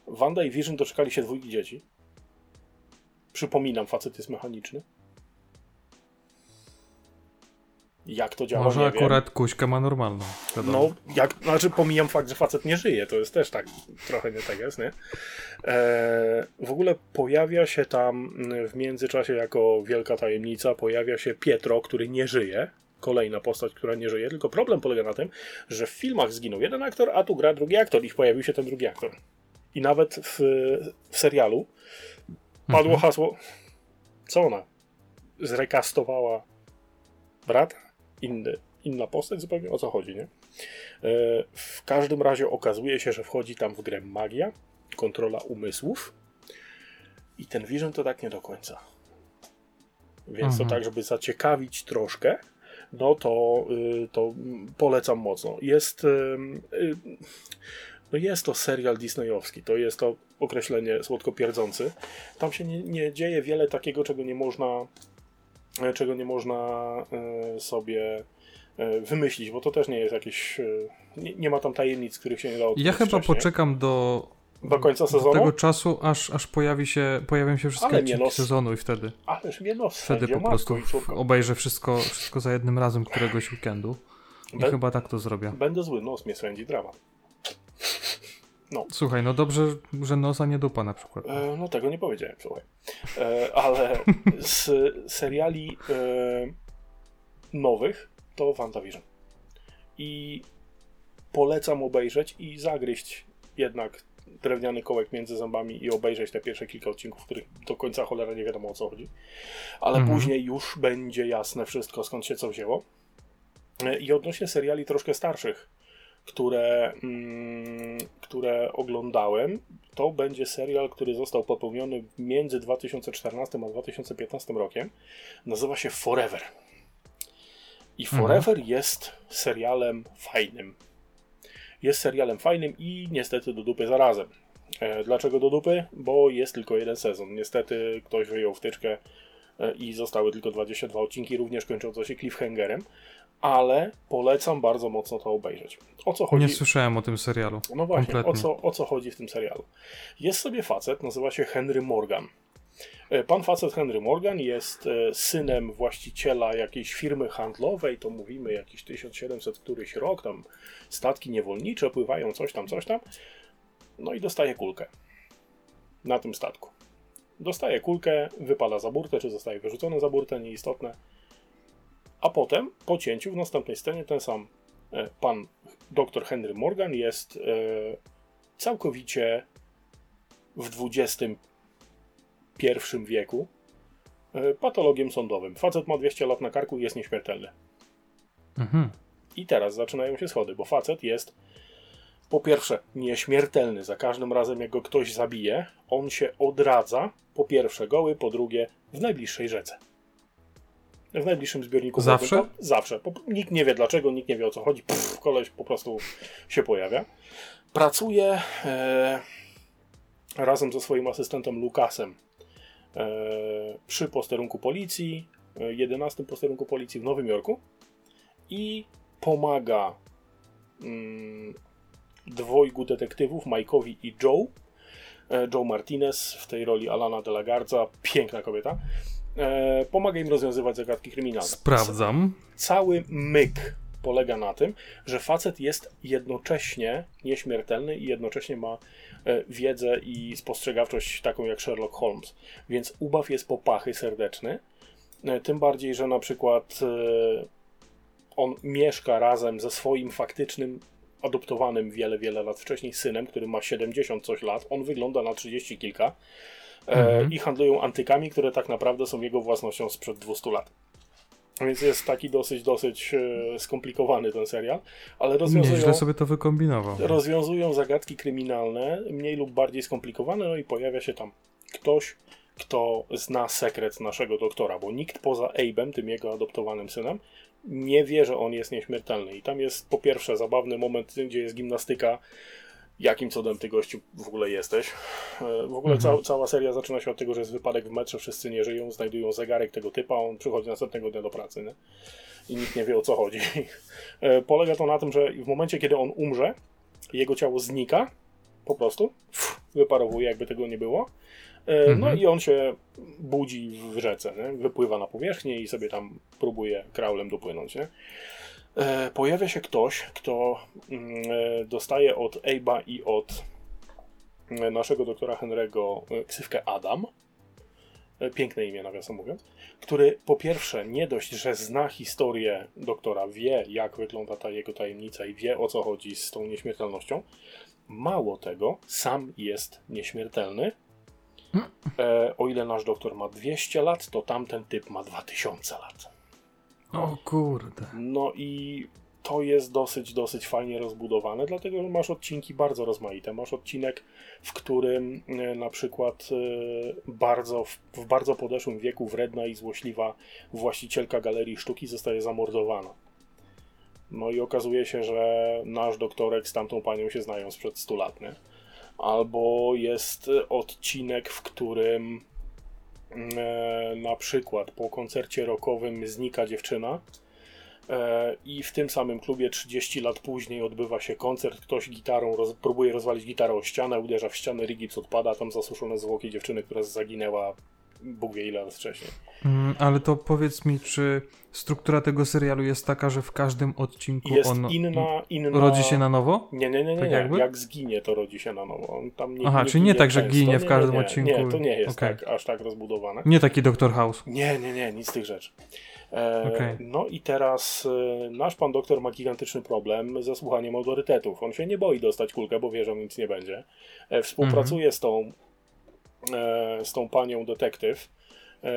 Wanda i Vision doczekali się dwójki dzieci. Przypominam, facet jest mechaniczny. Jak to działa, Może akurat Kuśka ma normalną. wiadomo. no, jak, znaczy pomijam fakt, że facet nie żyje, to jest też tak trochę nie tak jest, nie? E, w ogóle pojawia się tam w międzyczasie jako wielka tajemnica, pojawia się Pietro, który nie żyje. Kolejna postać, która nie żyje, tylko problem polega na tym, że w filmach zginął jeden aktor, a tu gra drugi aktor i pojawił się ten drugi aktor. I nawet w, w serialu padło hasło, co ona? Zrekastowała brata? Inny, inna postać zupełnie? O co chodzi, nie? E, W każdym razie okazuje się, że wchodzi tam w grę magia, kontrola umysłów i ten Vision to tak nie do końca. Więc to Mhm. tak, żeby zaciekawić troszkę, no to, y, to polecam mocno. Jest, ym, y, no jest to serial disneyowski, to jest to określenie słodko pierdzący. Tam się nie, nie dzieje wiele takiego, czego nie można czego nie można e, sobie e, wymyślić, bo to też nie jest jakieś. e, Nie, nie ma tam tajemnic, których się nie da odkryć Ja chyba wcześniej. poczekam do, Do końca do sezonu? tego czasu, aż, aż pojawi się, pojawią się wszystkie odcinki sezonu i wtedy, Ależ mnie no, wtedy po prostu obejrzę wszystko, wszystko za jednym razem któregoś weekendu. I Be- chyba tak to zrobię. Będę zły, nos mnie swędzi dramat. Słuchaj, no dobrze, że nosa nie dupa na przykład. E, no tego nie powiedziałem, słuchaj. E, ale z seriali e, nowych to WandaVision. I polecam obejrzeć i zagryźć jednak drewniany kołek między zębami i obejrzeć te pierwsze kilka odcinków, w których do końca cholera nie wiadomo o co chodzi. Ale Mhm. później już będzie jasne wszystko, skąd się co wzięło. E, I odnośnie seriali troszkę starszych, które, mm, które oglądałem, to będzie serial, który został popełniony między 2014 a 2015 rokiem. Nazywa się Forever. I Forever jest serialem fajnym. Jest serialem fajnym i niestety do dupy zarazem. E, dlaczego do dupy? Bo jest tylko jeden sezon. Niestety ktoś wyjął wtyczkę e, i zostały tylko 22 odcinki, również kończące się cliffhangerem. Ale polecam bardzo mocno to obejrzeć. O co chodzi? Nie słyszałem o tym serialu. No właśnie, o kompletnie. co, o co chodzi w tym serialu? Jest sobie facet, nazywa się Henry Morgan. E, Pan facet Henry Morgan jest e, synem właściciela jakiejś firmy handlowej, to mówimy jakiś 1700 któryś rok, tam statki niewolnicze pływają, coś tam, coś tam. No i dostaje kulkę na tym statku. Dostaje kulkę, wypada za burtę, czy zostaje wyrzucony za burtę, nieistotne. A potem, po cięciu, w następnej scenie, ten sam e, pan dr Henry Morgan jest e, całkowicie w XXI wieku e, patologiem sądowym. Facet ma 200 lat na karku i jest nieśmiertelny. Mhm. I teraz zaczynają się schody, bo facet jest po pierwsze nieśmiertelny. Za każdym razem, jak go ktoś zabije, on się odradza. Po pierwsze goły, po drugie w najbliższej rzece. W najbliższym zbiorniku Zawsze? wodnym. Po- Zawsze. Nikt nie wie dlaczego, nikt nie wie o co chodzi. Pff, koleś po prostu się pojawia. Pracuje e, razem ze swoim asystentem Lukasem e, przy posterunku policji, e, 11 posterunku policji w Nowym Jorku i pomaga mm, dwojgu detektywów, Mike'owi i Joe. E, Joe Martinez w tej roli Alana de la Garza, piękna kobieta. E, pomaga im rozwiązywać zagadki kryminalne. Sprawdzam. Cały myk polega na tym, że facet jest jednocześnie nieśmiertelny i jednocześnie ma e, wiedzę i spostrzegawczość taką jak Sherlock Holmes. Więc ubaw jest popachy serdeczny. E, Tym bardziej, że na przykład e, on mieszka razem ze swoim faktycznym adoptowanym wiele, wiele lat wcześniej synem, który ma 70 coś lat. On wygląda na 30 kilka. E, Mhm. I handlują antykami, które tak naprawdę są jego własnością sprzed 200 lat. Więc jest taki dosyć, dosyć e, skomplikowany ten serial, ale rozwiązują, Nieźle sobie to wykombinował. rozwiązują zagadki kryminalne, mniej lub bardziej skomplikowane, no i pojawia się tam ktoś, kto zna sekret naszego doktora, bo nikt poza Abe'em, tym jego adoptowanym synem, nie wie, że on jest nieśmiertelny. I tam jest po pierwsze zabawny moment, gdzie jest gimnastyka, jakim cudem ty gościu w ogóle jesteś. E, W ogóle Mhm. cała, cała seria zaczyna się od tego, że jest wypadek w metrze, wszyscy nie żyją, znajdują zegarek tego typa, on przychodzi następnego dnia do pracy, nie? I nikt nie wie o co chodzi. E, Polega to na tym, że w momencie, kiedy on umrze, jego ciało znika, po prostu, pff, wyparowuje, jakby tego nie było. E, No Mhm. i on się budzi w rzece, nie? wypływa na powierzchnię i sobie tam próbuje kraulem dopłynąć. Nie? E, Pojawia się ktoś, kto mm, e, dostaje od Abe'a i od e, naszego doktora Henry'ego e, ksywkę Adam. Piękne imię, nawiasem mówiąc. Który po pierwsze nie dość, że zna historię doktora, wie jak wygląda ta jego tajemnica i wie o co chodzi z tą nieśmiertelnością. Mało tego, sam jest nieśmiertelny. O ile nasz doktor ma 200 lat, to tamten typ ma 2000 lat. O kurde. No i to jest dosyć, dosyć fajnie rozbudowane, dlatego że masz odcinki bardzo rozmaite. Masz odcinek, w którym e, na przykład e, bardzo, w, bardzo podeszłym wieku wredna i złośliwa właścicielka galerii sztuki zostaje zamordowana. No i okazuje się, że nasz doktorek z tamtą panią się znają sprzed 100 lat, nie? Albo jest odcinek, w którym na przykład po koncercie rockowym znika dziewczyna e, i w tym samym klubie 30 lat później odbywa się koncert, ktoś gitarą roz, próbuje rozwalić gitarę o ścianę, uderza w ścianę, rigips odpada, tam zasuszone zwłoki dziewczyny, która zaginęła Bóg wie ile lat wcześniej. Mm, ale to powiedz mi, czy struktura tego serialu jest taka, że w każdym odcinku Jest on inna, inna... rodzi się na nowo? Nie, nie, nie, nie, Tak nie. jak zginie to rodzi się na nowo. On tam nie, Aha, nie czyli nie tak, że ginie w każdym nie, nie. odcinku. Nie, to nie jest Okej. tak, aż tak rozbudowane. Nie taki Doktor House. Nie, nie, nie, nic z tych rzeczy. E, Okej. No i teraz e, nasz pan doktor ma gigantyczny problem ze słuchaniem autorytetów. On się nie boi dostać kulkę, bo wie, że nic nie będzie. E, współpracuje z, tą, z tą panią detektyw. E,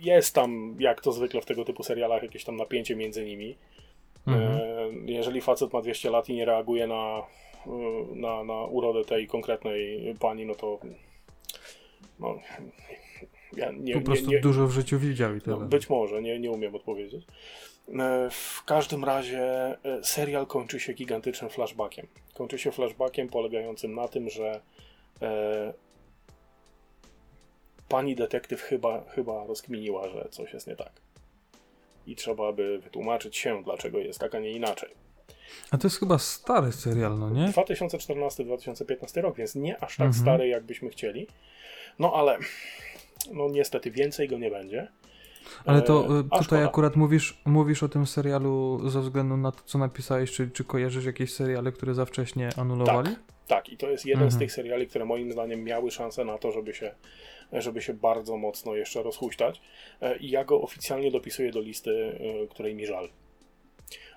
jest tam, jak to zwykle w tego typu serialach, jakieś tam napięcie między nimi. Mhm. E, jeżeli facet ma 200 lat i nie reaguje na, e, na, na urodę tej konkretnej pani, no to no, ja nie, po nie, prostu nie, dużo w życiu widział i tyle. no, być może, nie, nie umiem odpowiedzieć. E, W każdym razie e, serial kończy się gigantycznym flashbackiem. Kończy się flashbackiem polegającym na tym, że e, pani detektyw chyba, chyba rozkminiła, że coś jest nie tak. i trzeba by wytłumaczyć się, dlaczego jest tak, a nie inaczej. A to jest chyba stary serial, no nie? 2014-2015 rok, więc nie aż tak Mhm. stary, jakbyśmy chcieli. No ale, no niestety więcej go nie będzie. Ale to E, a tutaj szkoda. akurat mówisz, mówisz o tym serialu ze względu na to, co napisałeś, czy, czy kojarzysz jakieś seriale, które za wcześnie anulowali? Tak, i to jest jeden z Mhm. tych seriali, które moim zdaniem miały szansę na to, żeby się, żeby się bardzo mocno jeszcze rozhuśtać. E, I ja go oficjalnie dopisuję do listy, e, której mi żal.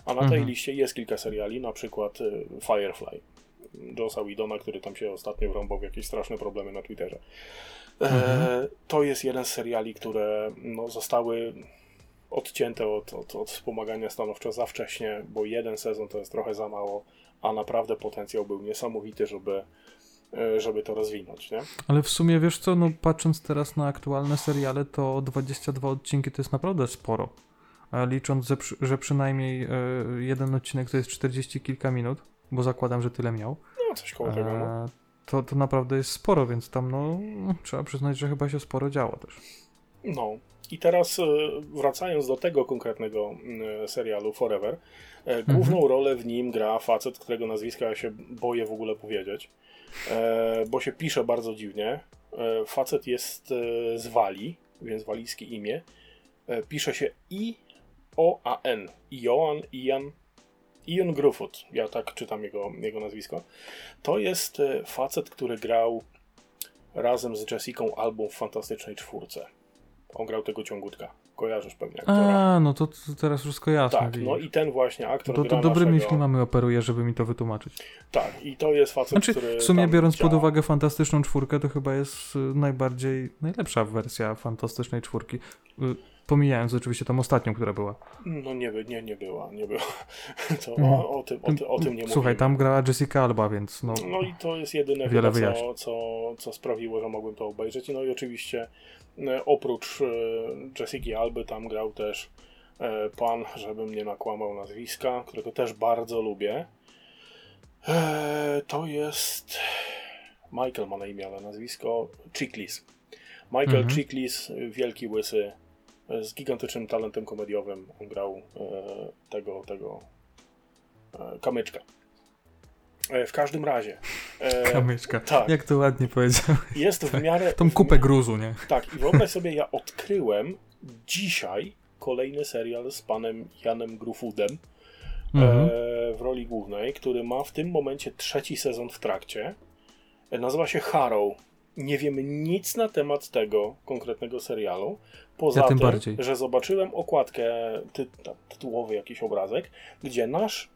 A na tej Mhm. liście jest kilka seriali, na przykład e, Firefly. Josa Widona, który tam się ostatnio wrąbał w jakieś straszne problemy na Twitterze. E, Mhm. To jest jeden z seriali, które no, zostały odcięte od, od, od wspomagania stanowczo za wcześnie, bo jeden sezon to jest trochę za mało, a naprawdę potencjał był niesamowity, żeby, e, żeby to rozwinąć, nie? Ale w sumie wiesz co, no patrząc teraz na aktualne seriale, to 22 odcinki to jest naprawdę sporo. A licząc, że, że przynajmniej e, jeden odcinek to jest 40 kilka minut, bo zakładam, że tyle miał, No, coś koło tego, no. e, to, to naprawdę jest sporo, więc tam no trzeba przyznać, że chyba się sporo działo też. No. I teraz e, wracając do tego konkretnego mm, serialu Forever, e, główną rolę w nim gra facet, którego nazwiska ja się boję w ogóle powiedzieć, e, bo się pisze bardzo dziwnie. E, Facet jest e, z Walii, więc walijskie imię. E, Pisze się I-O-A-N. Joan, Ian, Ian Gruffut. Ja tak czytam jego, jego nazwisko. To jest e, facet, który grał razem z Jessicą Albą w Fantastycznej Czwórce. On grał tego ciągutka. Kojarzysz pewnie aktora. A, no to, to teraz wszystko jasne. tak, widzisz. no i ten właśnie aktor to, to dobrymi naszego... filmami operuje, żeby mi to wytłumaczyć. Tak, i to jest facet, Znaczy, który w sumie biorąc działa. pod uwagę Fantastyczną Czwórkę, to chyba jest y, najbardziej, najlepsza wersja Fantastycznej Czwórki. Y, Pomijając oczywiście tą ostatnią, która była. No nie, nie, nie była, nie była. To Mhm. o, o, tym, o, ty- o tym nie Słuchaj, mówimy. tam grała Jessica Alba, więc no... No i to jest jedyne Wiele chyba, co, co, co sprawiło, że mogłem to obejrzeć. No i oczywiście oprócz e, Jessica Alby tam grał też e, pan, żebym nie nakłamał nazwiska, którego też bardzo lubię. E, to jest Michael ma na imię, ale nazwisko Chiklis. Michael Mhm. Chiklis, wielki łysy, e, z gigantycznym talentem komediowym. On grał e, tego, tego e, kamyczka. E, w każdym razie. E, Kamyczka. tak. Jak to ładnie powiedział. jest w miarę. Tą kupę mi- gruzu, nie? Tak, i wyobraź sobie, ja odkryłem dzisiaj kolejny serial z panem Janem Grufudem Mhm. e, w roli głównej, który ma w tym momencie trzeci sezon w trakcie. E, nazywa się Harrow. Nie wiemy nic na temat tego konkretnego serialu. Poza Ja tym tym, że zobaczyłem okładkę, ty, tytułowy jakiś obrazek, gdzie nasz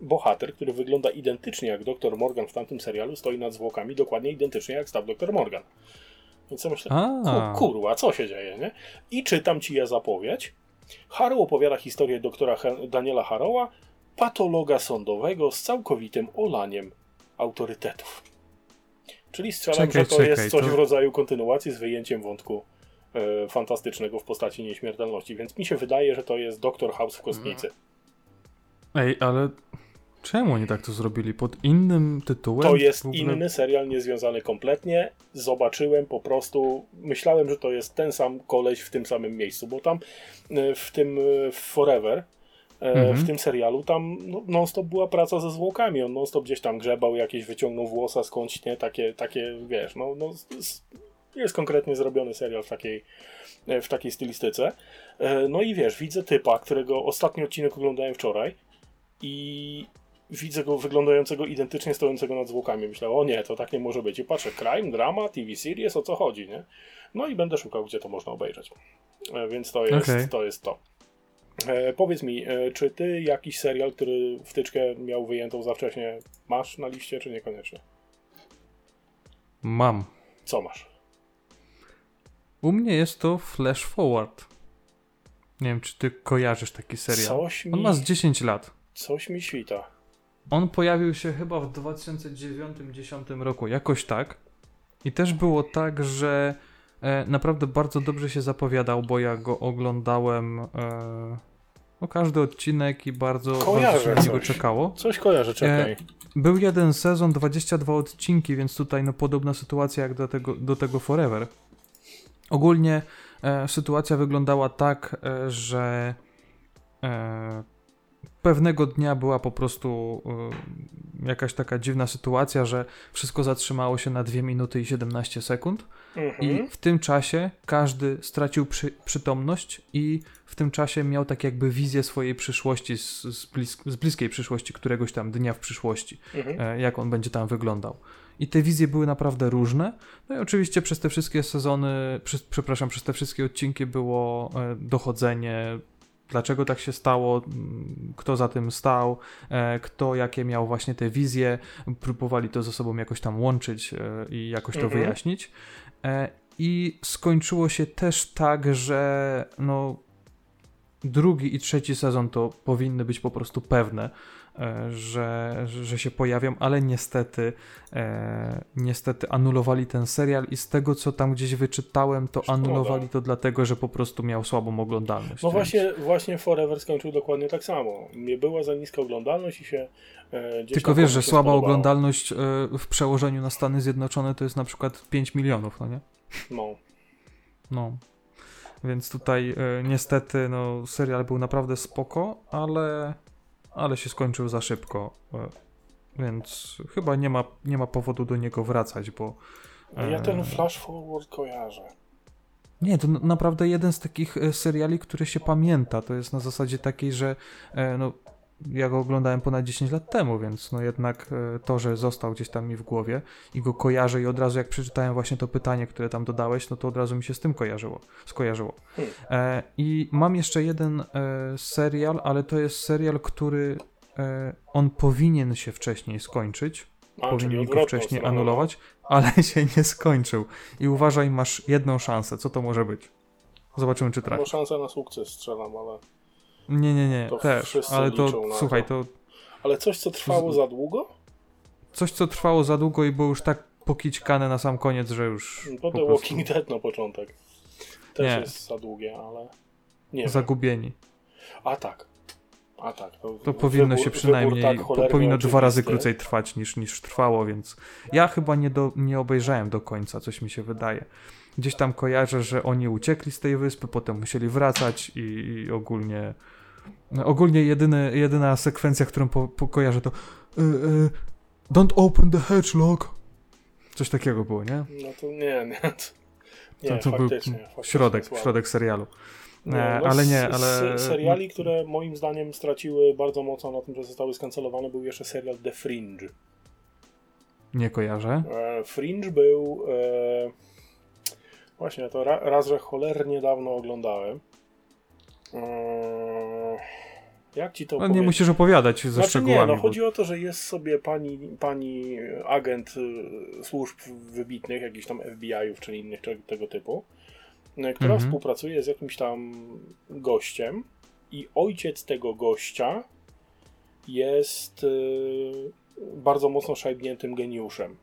bohater, który wygląda identycznie jak dr Morgan w tamtym serialu, stoi nad zwłokami dokładnie identycznie jak stał dr Morgan. Więc ja myślę, A. ku, kurwa, co się dzieje, nie? I czytam ci ja zapowiedź. Harrow opowiada historię doktora Daniela Harrowa, patologa sądowego z całkowitym olaniem autorytetów. Czyli strzelam, Czekaj, że to czekaj, jest coś to- w rodzaju kontynuacji z wyjęciem wątku e, fantastycznego w postaci nieśmiertelności, więc mi się wydaje, że to jest Doktor House w kosmicy. Ej, ale czemu oni tak to zrobili? Pod innym tytułem? To jest ogóle- inny serial niezwiązany kompletnie. Zobaczyłem po prostu, myślałem, że to jest ten sam koleś w tym samym miejscu, bo tam e, w tym e, Forever, e, Mhm. w tym serialu, tam no, non-stop była praca ze zwłokami. On non-stop gdzieś tam grzebał, jakieś wyciągnął włosa skądś, nie? Takie, takie wiesz, no, no jest konkretnie zrobiony serial w takiej, w takiej stylistyce. No i wiesz, widzę typa, którego ostatni odcinek oglądałem wczoraj i widzę go wyglądającego identycznie stojącego nad zwłokami. Myślę, o nie, to tak nie może być. I patrzę, crime, drama, TV series, o co chodzi, nie? No i będę szukał, gdzie to można obejrzeć. E, Więc to jest, Okej. to jest to. E, powiedz mi, e, czy ty jakiś serial, który wtyczkę miał wyjętą za wcześnie, masz na liście, czy niekoniecznie? Mam. Co masz? U mnie jest to Flash Forward. Nie wiem, czy ty kojarzysz taki serial. Coś mi, On ma z 10 lat. coś mi świta. On pojawił się chyba w 2009-2010 roku, jakoś tak. I też było tak, że e, naprawdę bardzo dobrze się zapowiadał, bo ja go oglądałem e, no każdy odcinek i bardzo, bardzo Kojarzę się na niego coś. czekało. Coś kojarzę, czekaj. Był jeden sezon, 22 odcinki, więc tutaj no podobna sytuacja jak do tego, do tego Forever. Ogólnie e, sytuacja wyglądała tak, e, że e, pewnego dnia była po prostu e, jakaś taka dziwna sytuacja, że wszystko zatrzymało się na 2 minuty i 17 sekund Mhm. i w tym czasie każdy stracił przy, przytomność i w tym czasie miał tak jakby wizję swojej przyszłości, z, z, z bliskiej przyszłości, któregoś tam dnia w przyszłości, Mhm. e, jak on będzie tam wyglądał. I te wizje były naprawdę różne. No i oczywiście przez te wszystkie sezony, przez, przepraszam, przez te wszystkie odcinki było e, dochodzenie, dlaczego tak się stało, m, kto za tym stał, e, kto jakie miał właśnie te wizje. Próbowali to ze sobą jakoś tam łączyć e, i jakoś to Mhm. wyjaśnić. E, I skończyło się też tak, że no drugi i trzeci sezon to powinny być po prostu pewne, że, że że się pojawią, ale niestety e, niestety anulowali ten serial i z tego co tam gdzieś wyczytałem, to Szkoda. anulowali to dlatego, że po prostu miał słabą oglądalność. No więc- właśnie, właśnie Forever skończył dokładnie tak samo. Nie była za niska oglądalność i się e, Tylko wiesz, że słaba spodobało. oglądalność e, w przełożeniu na Stany Zjednoczone to jest na przykład 5 milionów, no nie? No. No. Więc tutaj e, niestety no, serial był naprawdę spoko, ale, ale się skończył za szybko. E, więc chyba nie ma, nie ma powodu do niego wracać, bo. Ja e, ten flash forward kojarzę. Nie, to naprawdę jeden z takich e, seriali, który się pamięta. To jest na zasadzie takiej, że no, ja go oglądałem ponad 10 lat temu, więc no jednak e, to, że został gdzieś tam mi w głowie i go kojarzę i od razu jak przeczytałem właśnie to pytanie, które tam dodałeś, no to od razu mi się z tym kojarzyło, skojarzyło. Hmm. E, I mam jeszcze jeden e, serial, ale to jest serial, który e, on powinien się wcześniej skończyć, A, powinni go wcześniej stroną. anulować, ale się nie skończył. I uważaj, masz jedną szansę. Co to może być? Zobaczymy, czy Mam trafisz. szansę na sukces strzelam, ale... Nie, nie, nie, To też. Ale to, na słuchaj, to. to Ale coś, co trwało za długo? coś, co trwało za długo i było już tak pokićkane na sam koniec, że już No po The prostu Walking Dead na początek. Też Nie. jest za długie, ale... Nie wiem. zagubieni. A tak. A tak. To, To powinno wybór- się przynajmniej, tak po, powinno dwa razy krócej trwać niż, niż trwało, więc ja chyba nie, do, nie obejrzałem do końca, coś mi się wydaje. Gdzieś tam kojarzę, że oni uciekli z tej wyspy, potem musieli wracać i, i ogólnie ogólnie jedyny, jedyna sekwencja, którą po, po kojarzę to y, y, Don't open the lock. Coś takiego było, nie? No to nie, nie. To, nie, To, to był środek, środek serialu. E, no ale z- nie, z ale- seriali, które moim zdaniem straciły bardzo mocno na tym, że zostały skancelowane, był jeszcze serial The Fringe. Nie kojarzę. E, Fringe był. E, właśnie, to ra, raz, że cholernie dawno oglądałem. E, jak ci to No, nie musisz opowiadać ze Znaczy nie, szczegółami. no bo- chodzi o to, że jest sobie pani, pani agent y, służb wybitnych, jakichś tam FBI-ów czy innych tego typu, y, która Mhm. współpracuje z jakimś tam gościem i ojciec tego gościa jest y, bardzo mocno szajbniętym geniuszem.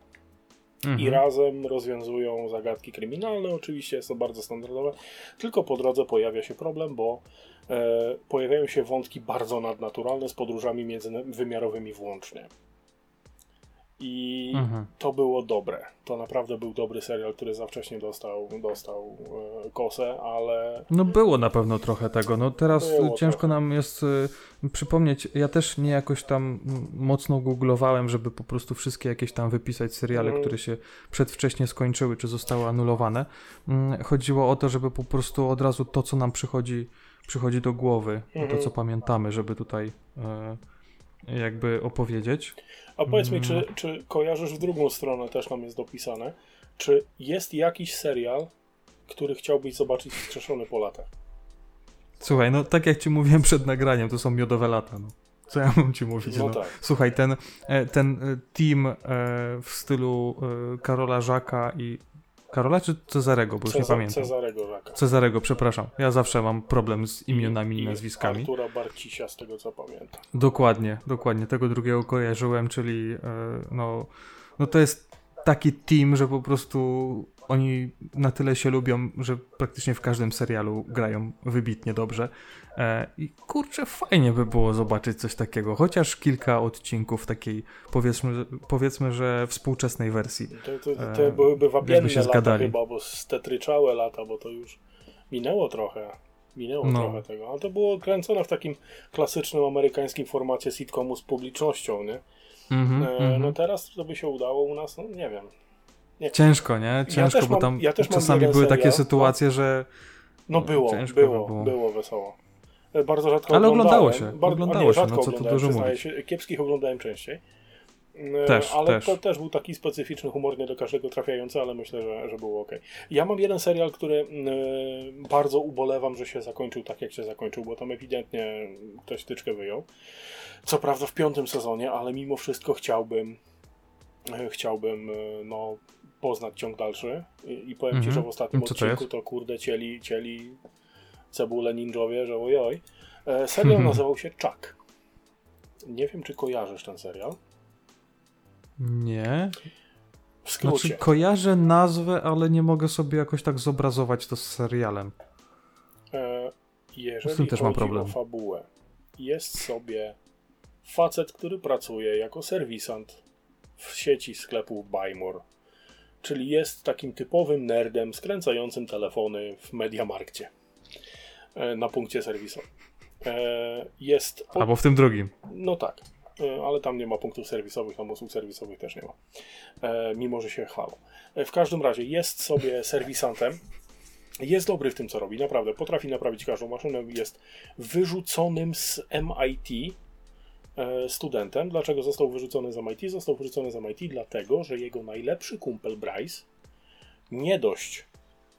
Mhm. I razem rozwiązują zagadki kryminalne, oczywiście jest to bardzo standardowe, tylko po drodze pojawia się problem, bo e, pojawiają się wątki bardzo nadnaturalne z podróżami międzywymiarowymi włącznie. I Mhm. to było dobre. To naprawdę był dobry serial, który za wcześnie dostał, dostał e, kosę, ale No było na pewno trochę tego. No teraz Było ciężko trochę. nam jest y, przypomnieć. Ja też nie jakoś tam mocno googlowałem, żeby po prostu wszystkie jakieś tam wypisać seriale, Mhm. które się przedwcześnie skończyły, czy zostały anulowane. Mm, Chodziło o to, żeby po prostu od razu to, co nam przychodzi, przychodzi do głowy, to, Mhm. co pamiętamy, żeby tutaj e, jakby opowiedzieć. A powiedz mi, Mm. czy, czy kojarzysz w drugą stronę, też nam jest dopisane, czy jest jakiś serial, który chciałbyś zobaczyć wskrzeszony po latach? Słuchaj, no tak jak ci mówiłem przed nagraniem, to są miodowe lata. No. Co ja mam ci mówić? No No, tak. Słuchaj, ten, e, ten e, team e, w stylu Karola Żaka i. Karola czy Cezarego, bo już nie pamiętam. Cezarego Żaka. Cezarego, przepraszam. Ja zawsze mam problem z imionami i, nazwiskami. Artura Barcisia, z tego co pamiętam. Dokładnie, dokładnie. Tego drugiego kojarzyłem, czyli e, no, no to jest taki team, że po prostu oni na tyle się lubią, że praktycznie w każdym serialu grają wybitnie dobrze. E, I kurczę, fajnie by było zobaczyć coś takiego, chociaż kilka odcinków takiej, powiedzmy, powiedzmy że współczesnej wersji. To, to, to, E, byłyby wabienne się lata zgadali. chyba, bo stetryczałe lata, bo to już minęło trochę. Minęło No. trochę tego, ale to było kręcone w takim klasycznym amerykańskim formacie sitcomu z publicznością, nie? Mhm, E, mhm. No teraz to by się udało u nas, no nie wiem. Ciężko, nie? Ciężko, też bo mam- tam ja mam czasami jeden były takie sytuacje, że No było, Ciężko było, by było. było wesoło. E, Bardzo rzadko Ale oglądało się, Bardzo, oglądało nie, się, no co tu dużo mówić. Kiepskich oglądałem częściej. E, Też, ale też. to też był taki specyficzny humor, nie do każdego trafiający, ale myślę, że, że było ok. Ja mam jeden serial, który e, bardzo ubolewam, że się zakończył tak, jak się zakończył, bo tam ewidentnie ktoś tyczkę wyjął. Co prawda w piątym sezonie, ale mimo wszystko chciałbym e, chciałbym e, no, poznać ciąg dalszy i, i powiem Ci, Mhm. że w ostatnim Co to odcinku jest? to kurde cieli, cieli cebulę ninjowie, że ojoj. E, serial nazywał się Chuck. Nie wiem, czy kojarzysz ten serial. nie. W skrócie. Znaczy, kojarzę nazwę, ale nie mogę sobie jakoś tak zobrazować to z serialem. E, Z jeżeli tym też mam problem. fabułę, jest sobie facet, który pracuje jako serwisant w sieci sklepów Bymore. Czyli jest takim typowym nerdem skręcającym telefony w Mediamarkcie e, na punkcie serwisowym. E, jest Albo w tym drugim. No tak, e, ale tam nie ma punktów serwisowych, tam usług serwisowych też nie ma. Mimo, że się chwalą. W każdym razie jest sobie serwisantem. Jest dobry w tym, co robi, naprawdę. Potrafi naprawić każdą maszynę. Jest wyrzuconym z MIT studentem. Dlaczego został wyrzucony z MIT? Został wyrzucony z MIT dlatego, że jego najlepszy kumpel Bryce nie dość,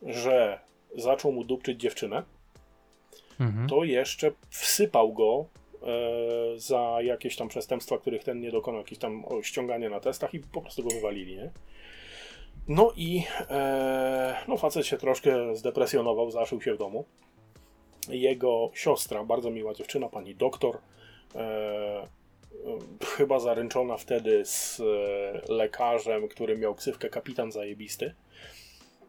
że zaczął mu dupczyć dziewczynę, Mhm. to jeszcze wsypał go e, za jakieś tam przestępstwa, których ten nie dokonał, jakieś tam ściąganie na testach i po prostu go wywalili, nie? No i e, no facet się troszkę zdepresjonował, zaszył się w domu. Jego siostra, bardzo miła dziewczyna, pani doktor, e, e, chyba zaręczona wtedy z e, lekarzem, który miał ksywkę kapitan zajebisty.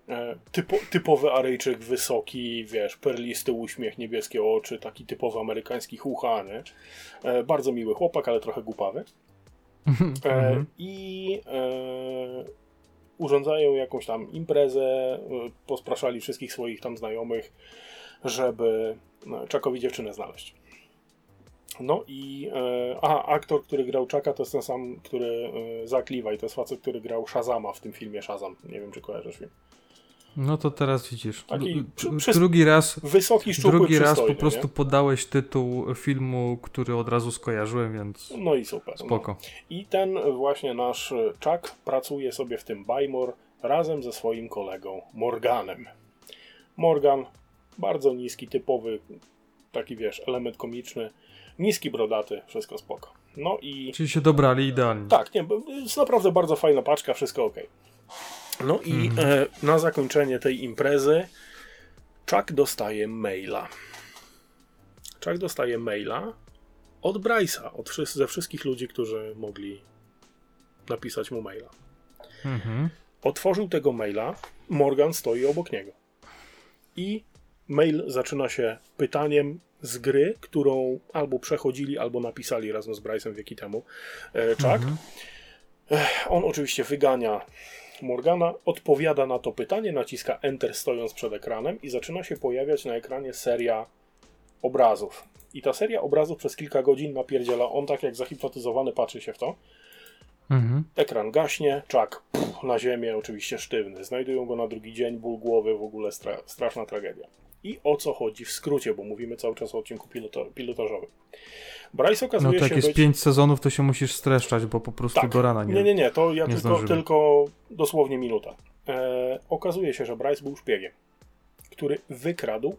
E, Typo, typowy Aryjczyk, wysoki, wiesz, perlisty uśmiech, niebieskie oczy, taki typowy amerykański chucha, nie? E, bardzo miły chłopak, ale trochę głupawy. E, Mhm. I e, urządzają jakąś tam imprezę, e, pospraszali wszystkich swoich tam znajomych, żeby Czakowi dziewczynę znaleźć. No i e, aha, aktor, który grał Czaka, to jest ten sam, który e, Zach Levi, to jest facet, który grał Shazama w tym filmie Shazam. Nie wiem, czy kojarzysz film. No to teraz widzisz. Taki przy- Drugi raz, Wysoki, szczupły, drugi raz po prostu nie? podałeś tytuł filmu, który od razu skojarzyłem, więc No i super. no. spoko. I ten właśnie nasz Chuck pracuje sobie w tym Bymore razem ze swoim kolegą Morganem. Morgan, bardzo niski, typowy, taki wiesz, element komiczny, niski, brodaty, wszystko spoko. No i Czyli się dobrali idealnie. tak, nie, jest naprawdę bardzo fajna paczka, wszystko ok. No i e, na zakończenie tej imprezy Chuck dostaje maila. Chuck dostaje maila od Bryce'a, od wszy- ze wszystkich ludzi, którzy mogli napisać mu maila. Mhm. Otworzył tego maila, Morgan stoi obok niego. I mail zaczyna się pytaniem z gry, którą albo przechodzili, albo napisali razem z Bryce'em wieki temu. E, Chuck. Ech, On oczywiście wygania Morgana, odpowiada na to pytanie, naciska Enter stojąc przed ekranem i zaczyna się pojawiać na ekranie seria obrazów. I ta seria obrazów przez kilka godzin napierdziela. On tak jak zahipnotyzowany patrzy się w to. Mhm. Ekran gaśnie, czak pff, na ziemię, oczywiście sztywny. Znajdują go na drugi dzień, ból głowy, w ogóle stra straszna tragedia. I o co chodzi w skrócie, bo mówimy cały czas o odcinku piloto pilotażowym. Bryce No okazuje to jak się jest być... pięć sezonów, to się musisz streszczać, bo po prostu Tak. do rana nie. Nie, nie, nie, to ja tylko, zdążymy. tylko dosłownie minuta. E, okazuje się, że Bryce był szpiegiem, który wykradł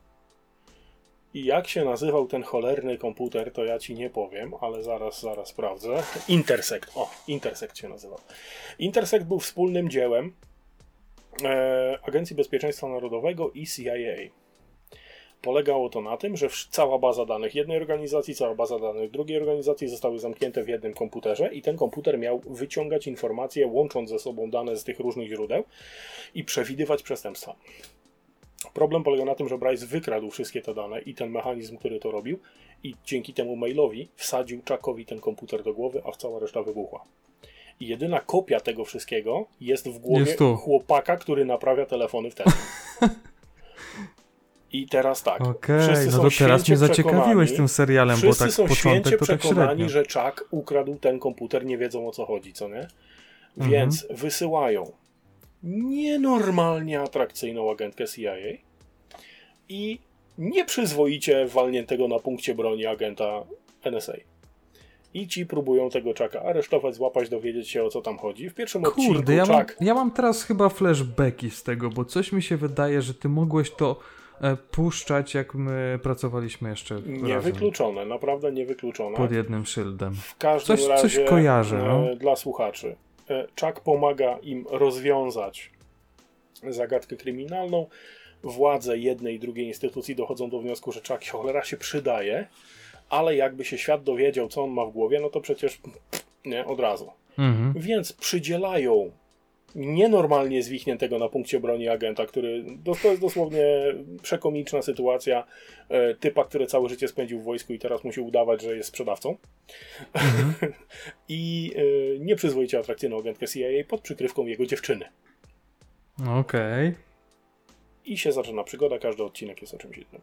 i jak się nazywał ten cholerny komputer, to ja ci nie powiem, ale zaraz, zaraz sprawdzę. Intersect, o, Intersect się nazywał. Intersect był wspólnym dziełem e, Agencji Bezpieczeństwa Narodowego i CIA. Polegało to na tym, że cała baza danych jednej organizacji, cała baza danych drugiej organizacji zostały zamknięte w jednym komputerze i ten komputer miał wyciągać informacje, łącząc ze sobą dane z tych różnych źródeł i przewidywać przestępstwa. Problem polega na tym, że Bryce wykradł wszystkie te dane i ten mechanizm, który to robił i dzięki temu mailowi wsadził Chuckowi ten komputer do głowy, a cała reszta wybuchła. I jedyna kopia tego wszystkiego jest w głowie Jest chłopaka, który naprawia telefony wtedy. I teraz tak. Okej, wszyscy no to teraz mnie zaciekawiłeś tym serialem, bo tak są początek święcie to tak przekonani, średnio. że Chuck ukradł ten komputer, nie wiedzą o co chodzi, co nie? Więc wysyłają nienormalnie atrakcyjną agentkę CIA i nieprzyzwoicie walniętego na punkcie broni agenta NSA. I ci próbują tego Chucka aresztować, złapać, dowiedzieć się o co tam chodzi. W pierwszym Kurde, odcinku ja mam, ja mam teraz chyba flashbacki z tego, bo coś mi się wydaje, że ty mogłeś to puszczać, jak my pracowaliśmy jeszcze razem niewykluczone, naprawdę niewykluczone. pod jednym szyldem. W każdym Coś- razie coś kojarzę, e, no. dla słuchaczy. E, Chuck pomaga im rozwiązać zagadkę kryminalną. Władze jednej i drugiej instytucji dochodzą do wniosku, że Chuck cholera się przydaje, ale jakby się świat dowiedział, co on ma w głowie, no to przecież nie, od razu. Mhm. Więc przydzielają nienormalnie zwichniętego na punkcie broni agenta, który to, jest dosłownie przekomiczna sytuacja e, typa, który całe życie spędził w wojsku i teraz musi udawać, że jest sprzedawcą. I e, nieprzyzwoicie atrakcyjną agentkę CIA pod przykrywką jego dziewczyny. Okej. I się zaczyna przygoda, każdy odcinek jest o czymś innym.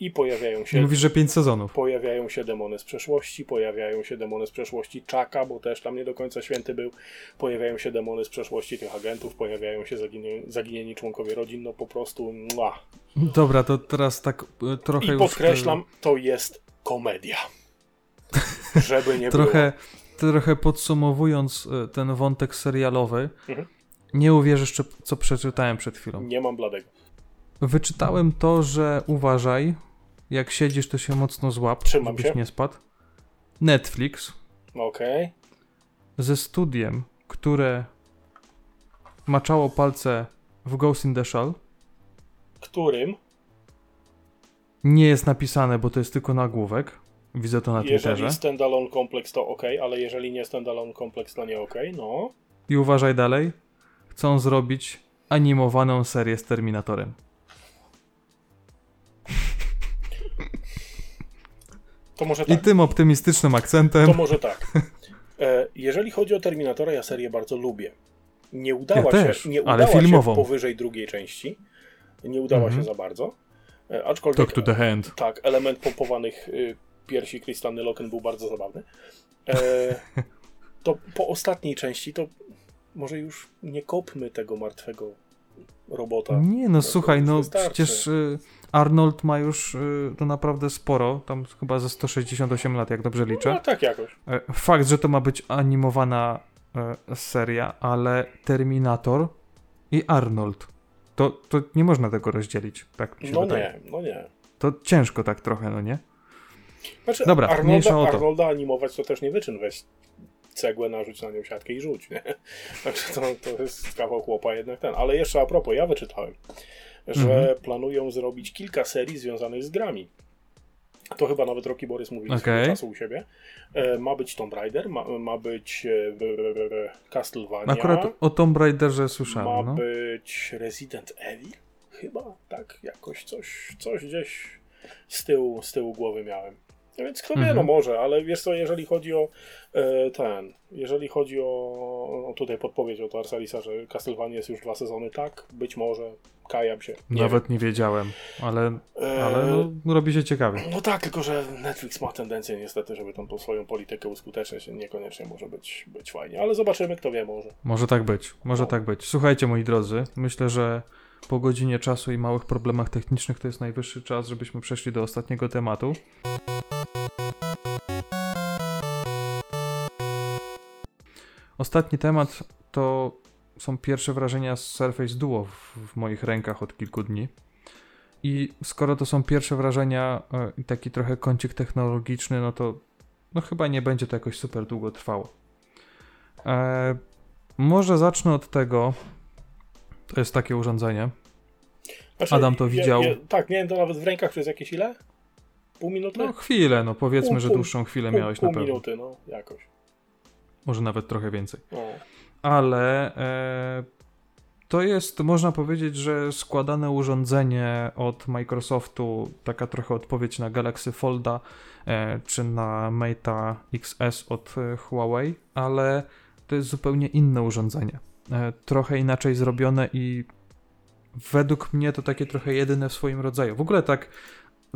I pojawiają się Mówisz, że pięć sezonów. Pojawiają się demony z przeszłości, pojawiają się demony z przeszłości Czaka, bo też tam nie do końca święty był. Pojawiają się demony z przeszłości tych agentów, pojawiają się zaginie, zaginieni członkowie rodzin, no po prostu mua. Dobra, to teraz tak e, trochę I już... podkreślam, to jest komedia. Żeby nie e, Trochę, było. trochę podsumowując e, ten wątek serialowy, Mhm. nie uwierzysz, co przeczytałem przed chwilą. Nie mam bladego. Wyczytałem to, że uważaj, jak siedzisz, to się mocno złap, Trzymam żebyś się. nie spadł. Netflix Okej. ze studiem, które maczało palce w Ghost in the Shell, Którym, nie jest napisane, bo to jest tylko nagłówek. Widzę to na Twitterze. jeżeli standalone kompleks to ok, ale jeżeli nie standalone kompleks to nie ok, no. I uważaj dalej. Chcą zrobić animowaną serię z Terminatorem. To może I tak. tym optymistycznym akcentem. To może tak. E, jeżeli chodzi o Terminatora, ja serię bardzo lubię. Nie udała Ja też, się, nie ale udała filmową. się powyżej drugiej części. Nie udała Mhm. się za bardzo. E, aczkolwiek Talk to the hand. tak, element pompowanych y, piersi Kristanny Loken był bardzo zabawny. E, to po ostatniej części to może już nie kopmy tego martwego robota. Nie no, to słuchaj, no wystarczy. przecież y, Arnold ma już y, to naprawdę sporo, tam chyba ze 168 lat, jak dobrze liczę. No tak jakoś. E, Fakt, że to ma być animowana e, seria, ale Terminator i Arnold. To, to nie można tego rozdzielić, tak mi się No wydaje. nie, no nie. To ciężko tak trochę, no nie? Znaczy, Dobra, mniejsza Arnolda, o to. Arnolda animować to też nie wyczyn. Weź cegłę, narzuć na nią siatkę i rzuć, nie? Także to, to jest kawał chłopa jednak ten. Ale jeszcze a propos, ja wyczytałem, że Mhm. planują zrobić kilka serii związanych z grami. To chyba nawet Rocky Borys Okej. swego czasu u siebie. E, ma być Tomb Raider, ma, ma być e, Castlevania, Akurat o Tomb Raiderze ma słyszałem, no. być Resident Evil, chyba, tak, jakoś coś, coś gdzieś z tyłu, z tyłu głowy miałem. No więc kto wie, Mhm. no może, ale wiesz co, jeżeli chodzi o e, ten, jeżeli chodzi o, o tutaj podpowiedź od Arsalisa, że Castlevania jest już dwa sezony, tak, być może, kajam się. Nie Nawet nie wiedziałem, ale, wiem. E, ale no, robi się ciekawie. no tak, tylko że Netflix ma tendencję niestety, żeby tą, tą swoją politykę uskuteczniać, niekoniecznie może być, być fajnie, ale zobaczymy, kto wie, może. Może tak być, może No. tak być. Słuchajcie, moi drodzy, myślę, że po godzinie czasu i małych problemach technicznych to jest najwyższy czas, żebyśmy przeszli do ostatniego tematu. Ostatni temat to są pierwsze wrażenia z Surface Duo w, w moich rękach od kilku dni. I skoro to są pierwsze wrażenia e, i taki trochę kącik technologiczny, no to no chyba nie będzie to jakoś super długo trwało. E, może zacznę od tego. To jest takie urządzenie. Znaczy, Adam to widział. tak, miałem to nawet w rękach przez jakieś ile? Pół minuty? No chwilę, no powiedzmy, Pół- że dłuższą chwilę pół, miałeś pół na pewno. minuty, no, jakoś. Może nawet trochę więcej. No. Ale e, to jest, można powiedzieć, że składane urządzenie od Microsoftu, taka trochę odpowiedź na Galaxy Folda e, czy na Mate XS od e, Huawei, ale to jest zupełnie inne urządzenie. E, trochę inaczej zrobione i według mnie to takie trochę jedyne w swoim rodzaju. W ogóle tak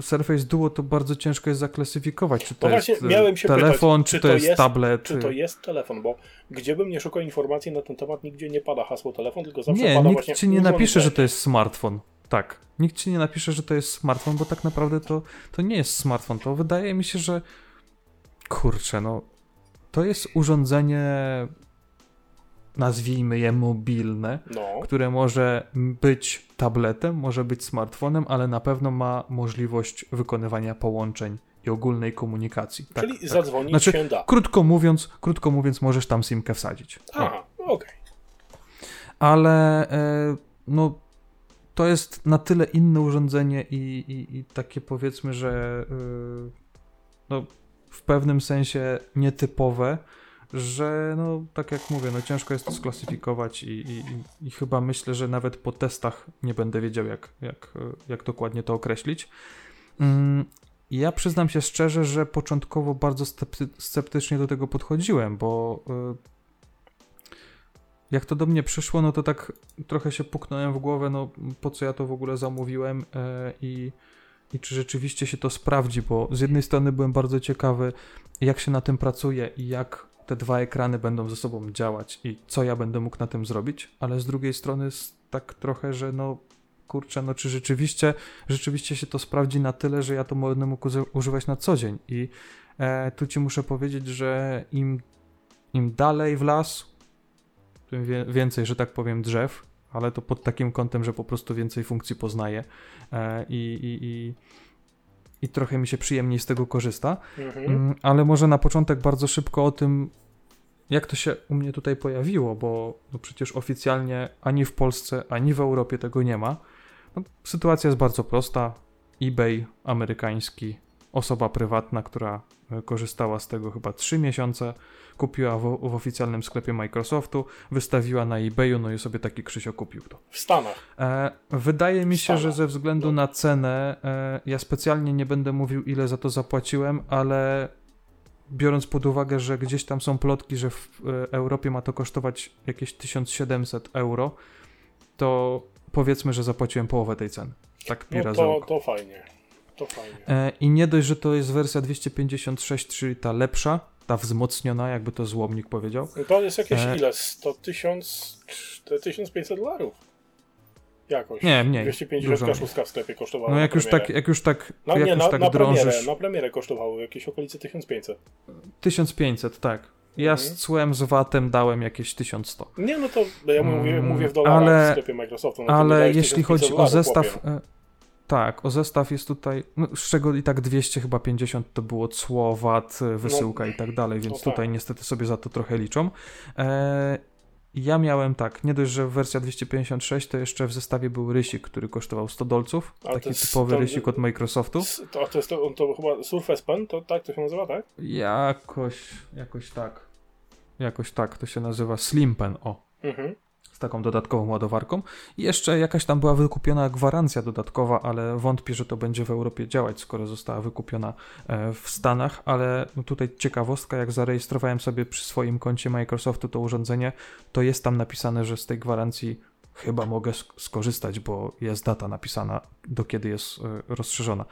Surface Duo to bardzo ciężko jest zaklasyfikować, czy to No jest właśnie, miałem się telefon, pytać, czy to jest, tablet. Czy to jest telefon, bo gdzie bym nie szukał informacji na ten temat, nigdzie nie pada hasło telefon, tylko zawsze Nie, pada nikt właśnie ci nie napisze, że to jest smartfon. Tak. Nikt ci nie napisze, że to jest smartfon, bo tak naprawdę to, to nie jest smartfon. To wydaje mi się, że kurczę, no to jest urządzenie nazwijmy je mobilne, No, które może być tabletem, może być smartfonem, ale na pewno ma możliwość wykonywania połączeń i ogólnej komunikacji. Tak, czyli tak. zadzwonić Znaczy, się da. Krótko mówiąc, krótko mówiąc, możesz tam simkę wsadzić. Aha, okej. ale e, no to jest na tyle inne urządzenie i, i, i takie powiedzmy, że y, no, w pewnym sensie nietypowe, że no tak jak mówię, no ciężko jest to sklasyfikować i, i, i- chyba myślę, że nawet po testach nie będę wiedział jak, jak, jak dokładnie to określić. Mm, ja przyznam się szczerze, że początkowo bardzo scepty- sceptycznie do tego podchodziłem, bo y, jak to do mnie przyszło, no to tak trochę się puknąłem w głowę, no po co ja to w ogóle zamówiłem e, i, i czy rzeczywiście się to sprawdzi, bo z jednej strony byłem bardzo ciekawy, jak się na tym pracuje i jak te dwa ekrany będą ze sobą działać i co ja będę mógł na tym zrobić, ale z drugiej strony tak trochę, że no kurczę, no czy rzeczywiście, rzeczywiście się to sprawdzi na tyle, że ja to będę mógł używać na co dzień. I e, tu ci muszę powiedzieć, że im, im dalej w las, tym wie, więcej, że tak powiem, drzew, ale to pod takim kątem, że po prostu więcej funkcji poznaję. E, i, i, i, i trochę mi się przyjemniej z tego korzysta. Mhm. Mm, ale może na początek bardzo szybko o tym, jak to się u mnie tutaj pojawiło, bo no przecież oficjalnie ani w Polsce, ani w Europie tego nie ma. No, sytuacja jest bardzo prosta. eBay amerykański, osoba prywatna, która korzystała z tego chyba 3 miesiące, kupiła w, w oficjalnym sklepie Microsoftu, wystawiła na eBayu, no i sobie taki Krzysio kupił to. W Stanach. E, wydaje mi się, że ze względu na cenę, e, ja specjalnie nie będę mówił, ile za to zapłaciłem, ale biorąc pod uwagę, że gdzieś tam są plotki, że w e, Europie ma to kosztować jakieś 1700 euro, to powiedzmy, że zapłaciłem połowę tej ceny. Tak No to, to fajnie. To fajnie. E, I nie dość, że to jest wersja 256, czyli ta lepsza, ta wzmocniona, jakby to złomnik powiedział. To jest jakieś E, ile? 100 tysiąc... 1500 dolarów. Jakoś. Nie, mniej, 250 dużo kaszuska w sklepie kosztowała No jak już premierę. tak, jak już tak, No jak nie, już na, tak na, premierę, drążysz... na premierę kosztowały jakieś okolice 1500. 1500, tak. Ja Mhm. z cłem, z VAT-em dałem jakieś 1100. Nie, no to ja mówię, Mm, mówię w dolarach ale- w sklepie Microsoftu. No Ale jeśli 1500 chodzi o zestaw. chłopie. Tak, o zestaw jest tutaj, no, z czego i tak 200, chyba 50 to było cło, VAT, e, wysyłka i tak dalej, więc no tak. tutaj niestety sobie za to trochę liczą. E, ja miałem tak, nie dość, że wersja 256, to jeszcze w zestawie był rysik, który kosztował 100 dolców, A taki jest- typowy to- rysik od Microsoftu. To, to jest to, to chyba Surface Pen, to tak to się nazywa, tak? Jakoś, jakoś tak, jakoś tak to się nazywa Slim Pen, o. Mhm. Z taką dodatkową ładowarką. I jeszcze jakaś tam była wykupiona gwarancja dodatkowa, ale wątpię, że to będzie w Europie działać, skoro została wykupiona e, w Stanach, ale tutaj ciekawostka, jak zarejestrowałem sobie przy swoim koncie Microsoftu to urządzenie, to jest tam napisane, że z tej gwarancji chyba mogę sk- skorzystać, bo jest data napisana, do kiedy jest e, rozszerzona.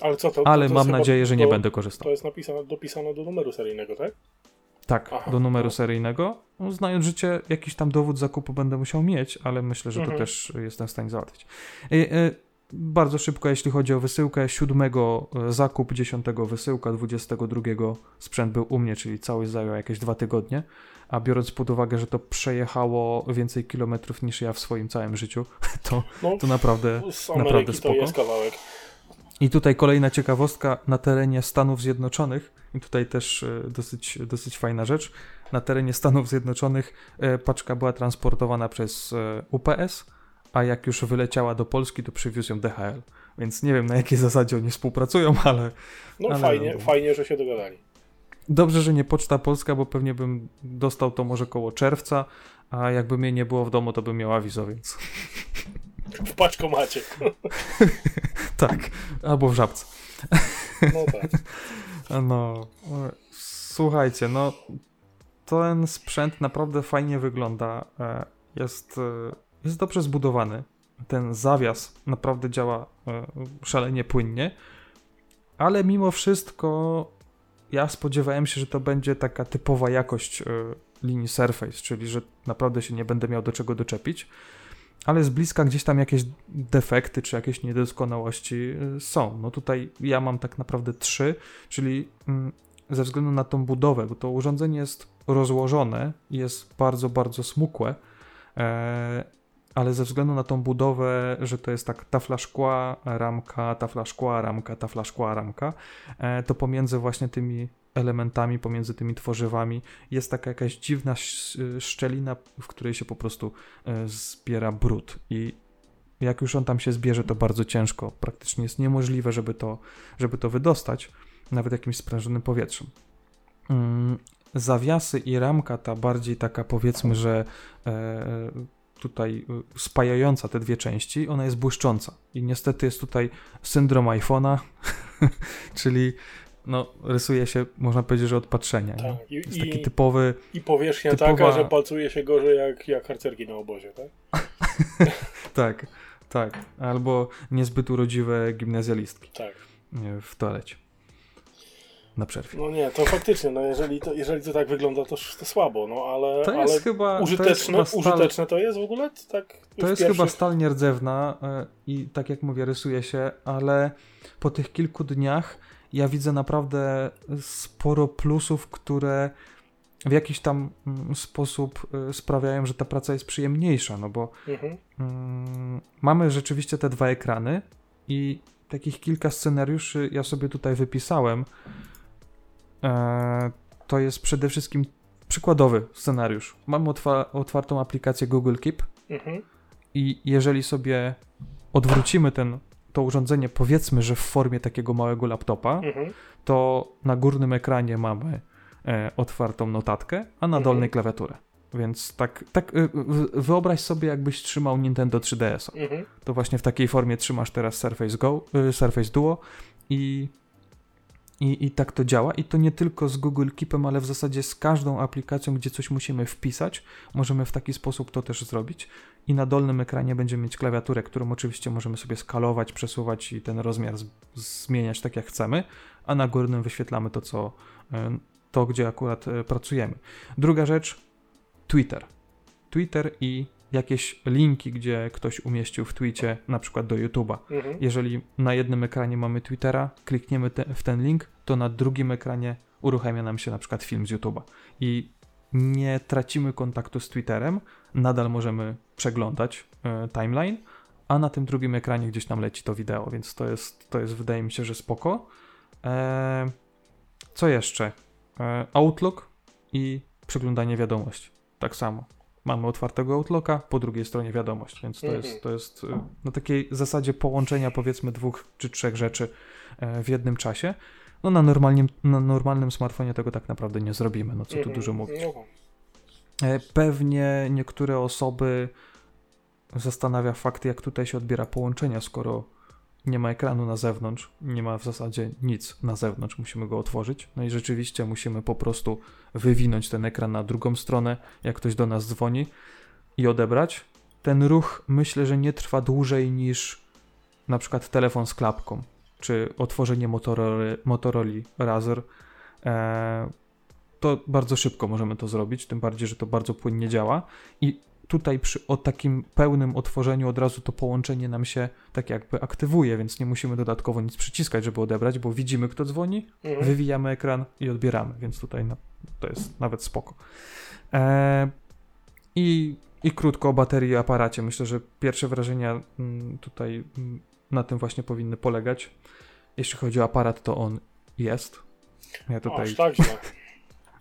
Ale co to? Ale to mam chyba- nadzieję, że nie to, będę korzystał. To jest napisane, dopisane do numeru seryjnego, tak? Tak, Aha, do numeru no. seryjnego. No, znając życie, jakiś tam dowód zakupu będę musiał mieć, ale myślę, że Mhm. to też jestem w stanie załatwić. E, e, bardzo szybko, jeśli chodzi o wysyłkę, 7 zakup, 10 wysyłka, 22 sprzęt był u mnie, czyli cały zajął jakieś dwa tygodnie. A biorąc pod uwagę, że to przejechało więcej kilometrów niż ja w swoim całym życiu, to, No, to naprawdę, naprawdę Ameryki to spoko. jest kawałek. I tutaj kolejna ciekawostka na terenie Stanów Zjednoczonych, i tutaj też e, dosyć, dosyć fajna rzecz. Na terenie Stanów Zjednoczonych e, paczka była transportowana przez e, UPS, a jak już wyleciała do Polski, to przywiózł ją DHL. Więc nie wiem na jakiej zasadzie oni współpracują, ale No Ale fajnie, no. fajnie, że się dogadali. dobrze, że nie Poczta Polska, bo pewnie bym dostał to może koło czerwca, a jakby mnie nie było w domu, to bym miał awizo, więc W paczkomacie. tak, albo w żabce. No tak. No, słuchajcie, no ten sprzęt naprawdę fajnie wygląda. e, Jest, e, jest dobrze zbudowany. ten zawias naprawdę działa e, szalenie płynnie, ale mimo wszystko ja spodziewałem się, że to będzie taka typowa jakość linii Surface, czyli że naprawdę się nie będę miał do czego doczepić, ale z bliska gdzieś tam jakieś defekty czy jakieś niedoskonałości e, są. No tutaj ja mam tak naprawdę trzy, czyli mm, ze względu na tą budowę, bo to urządzenie jest rozłożone, jest bardzo, bardzo smukłe, e, ale ze względu na tą budowę, że to jest tak tafla szkła, ramka, tafla szkła, ramka, tafla szkła, ramka, e, to pomiędzy właśnie tymi elementami, pomiędzy tymi tworzywami jest taka jakaś dziwna szczelina, w której się po prostu e, zbiera brud i jak już on tam się zbierze, to bardzo ciężko, praktycznie jest niemożliwe, żeby to, żeby to wydostać, nawet jakimś sprężonym powietrzem. Mm, zawiasy i ramka ta bardziej taka powiedzmy, że e, tutaj y, spajająca te dwie części, ona jest błyszcząca. I niestety jest tutaj syndrom iPhone'a, czyli no, rysuje się, można powiedzieć, że od patrzenia. Tak. I, jest taki typowy. I powierzchnia typowa... taka, że palcuje się gorzej jak, jak harcerki na obozie, tak? tak, tak. Albo niezbyt urodziwe gimnazjalistki. Tak. W toalecie na przerwie. No nie, to faktycznie, no jeżeli to, jeżeli to tak wygląda, to, to słabo, no ale, to jest ale chyba, użyteczne, to jest stal... użyteczne to jest w ogóle? Tak to jest pierwszych... chyba stal nierdzewna e, i tak jak mówię, rysuje się, ale po tych kilku dniach ja widzę naprawdę sporo plusów, które w jakiś tam mm, sposób e, sprawiają, że ta praca jest przyjemniejsza, no bo mhm. mm, mamy rzeczywiście te dwa ekrany i takich kilka scenariuszy ja sobie tutaj wypisałem, E, to jest przede wszystkim przykładowy scenariusz. Mamy otwa otwartą aplikację Google Keep mhm. i jeżeli sobie odwrócimy ten, to urządzenie, powiedzmy, że w formie takiego małego laptopa, mhm. to na górnym ekranie mamy e, otwartą notatkę, a na mhm. dolnej klawiaturę. Więc tak, tak e, wyobraź sobie, jakbyś trzymał Nintendo 3DS. Mhm. To właśnie w takiej formie trzymasz teraz Surface Go, e, Surface Duo i i, I tak to działa. I to nie tylko z Google Keepem, ale w zasadzie z każdą aplikacją, gdzie coś musimy wpisać, możemy w taki sposób to też zrobić. I na dolnym ekranie będziemy mieć klawiaturę, którą oczywiście możemy sobie skalować, przesuwać i ten rozmiar z, zmieniać tak jak chcemy, a na górnym wyświetlamy to, co, e, to gdzie akurat e, pracujemy. Druga rzecz, Twitter. Twitter i jakieś linki, gdzie ktoś umieścił w tweetie, na przykład do YouTube'a. Mhm. Jeżeli na jednym ekranie mamy Twittera, klikniemy te, w ten link, to na drugim ekranie uruchamia nam się na przykład film z YouTube'a. I nie tracimy kontaktu z Twitterem, nadal możemy przeglądać y, timeline, a na tym drugim ekranie gdzieś tam leci to wideo, więc to jest, to jest wydaje mi się, że spoko. E, co jeszcze? E, Outlook i przeglądanie wiadomości. Tak samo mamy otwartego Outlooka, po drugiej stronie wiadomość, więc to jest, to jest y, na takiej zasadzie połączenia powiedzmy dwóch czy trzech rzeczy e, w jednym czasie. No na normalnym, na normalnym smartfonie tego tak naprawdę nie zrobimy, no co tu mhm. dużo mówić. E, pewnie niektóre osoby zastanawia fakt, jak tutaj się odbiera połączenia, skoro nie ma ekranu na zewnątrz, nie ma w zasadzie nic na zewnątrz, musimy go otworzyć. No i rzeczywiście musimy po prostu wywinąć ten ekran na drugą stronę, jak ktoś do nas dzwoni i odebrać. Ten ruch myślę, że nie trwa dłużej niż na przykład telefon z klapką, czy otworzenie Motorola, Motorola Razr. Eee, to bardzo szybko możemy to zrobić, tym bardziej, że to bardzo płynnie działa i tutaj przy o takim pełnym otworzeniu od razu to połączenie nam się tak jakby aktywuje, więc nie musimy dodatkowo nic przyciskać, żeby odebrać, bo widzimy kto dzwoni, mhm. wywijamy ekran i odbieramy, więc tutaj no, to jest nawet spoko. E, i, I krótko o baterii i aparacie. Myślę, że pierwsze wrażenia mm, tutaj mm, na tym właśnie powinny polegać. Jeśli chodzi o aparat, to on jest. Ja tutaj... Aż tak źle.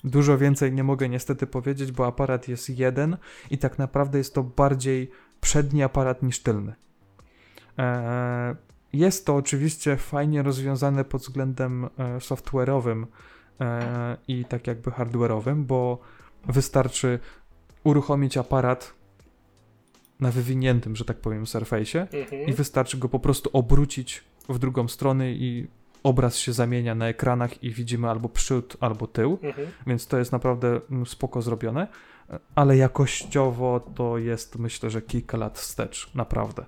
Dużo więcej nie mogę niestety powiedzieć, bo aparat jest jeden i tak naprawdę jest to bardziej przedni aparat niż tylny. Eee, jest to oczywiście fajnie rozwiązane pod względem e, software'owym e, i tak jakby hardware'owym, bo wystarczy uruchomić aparat na wywiniętym, że tak powiem, surface'ie mhm. i wystarczy go po prostu obrócić w drugą stronę i obraz się zamienia na ekranach i widzimy albo przód, albo tył, mhm. więc to jest naprawdę mm, spoko zrobione, ale jakościowo to jest myślę, że kilka lat wstecz, naprawdę.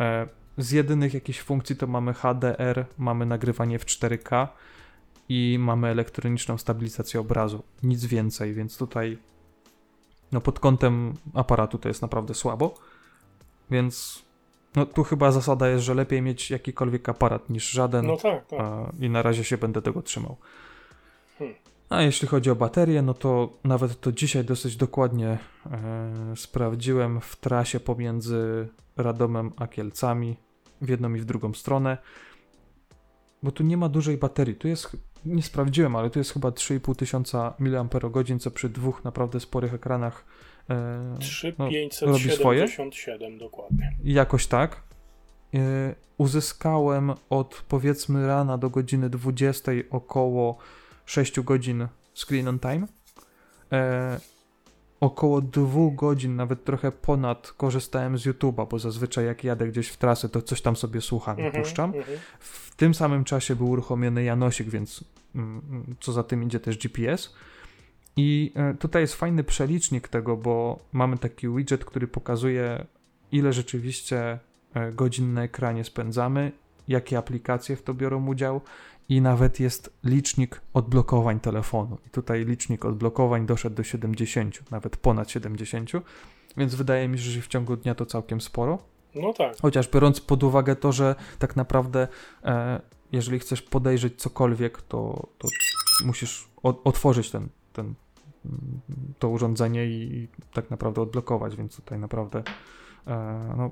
E, z jedynych jakichś funkcji to mamy HDR, mamy nagrywanie w 4K i mamy elektroniczną stabilizację obrazu. Nic więcej, więc tutaj no pod kątem aparatu to jest naprawdę słabo. Więc no tu chyba zasada jest, że lepiej mieć jakikolwiek aparat niż żaden. No tak, tak. A, I na razie się będę tego trzymał. Hmm. A jeśli chodzi o baterię, no to nawet to dzisiaj dosyć dokładnie e, sprawdziłem w trasie pomiędzy Radomem a Kielcami w jedną i w drugą stronę. Bo tu nie ma dużej baterii. Tu jest, nie sprawdziłem, ale tu jest chyba 3,5 tysiąca mAh, co przy dwóch naprawdę sporych ekranach e, no, robi swoje. 3577 dokładnie. Jakoś tak. E, uzyskałem od powiedzmy rana do godziny 20 około 6 godzin screen on time. E, około 2 godzin, nawet trochę ponad korzystałem z YouTube'a, bo zazwyczaj jak jadę gdzieś w trasę, to coś tam sobie słucham i -hmm, puszczam. -hmm. W tym samym czasie był uruchomiony Janosik, więc mm, mm, co za tym idzie też GPS. I e, tutaj jest fajny przelicznik tego, bo mamy taki widget, który pokazuje, ile rzeczywiście e, godzin na ekranie spędzamy, jakie aplikacje w to biorą udział i nawet jest licznik odblokowań telefonu. I tutaj licznik odblokowań doszedł do 70, nawet ponad 70, więc wydaje mi się, że w ciągu dnia to całkiem sporo. No tak. Chociaż biorąc pod uwagę to, że tak naprawdę e, jeżeli chcesz podejrzeć cokolwiek, to, to musisz otworzyć ten, ten, to urządzenie i, i, tak naprawdę odblokować, więc tutaj naprawdę e, no,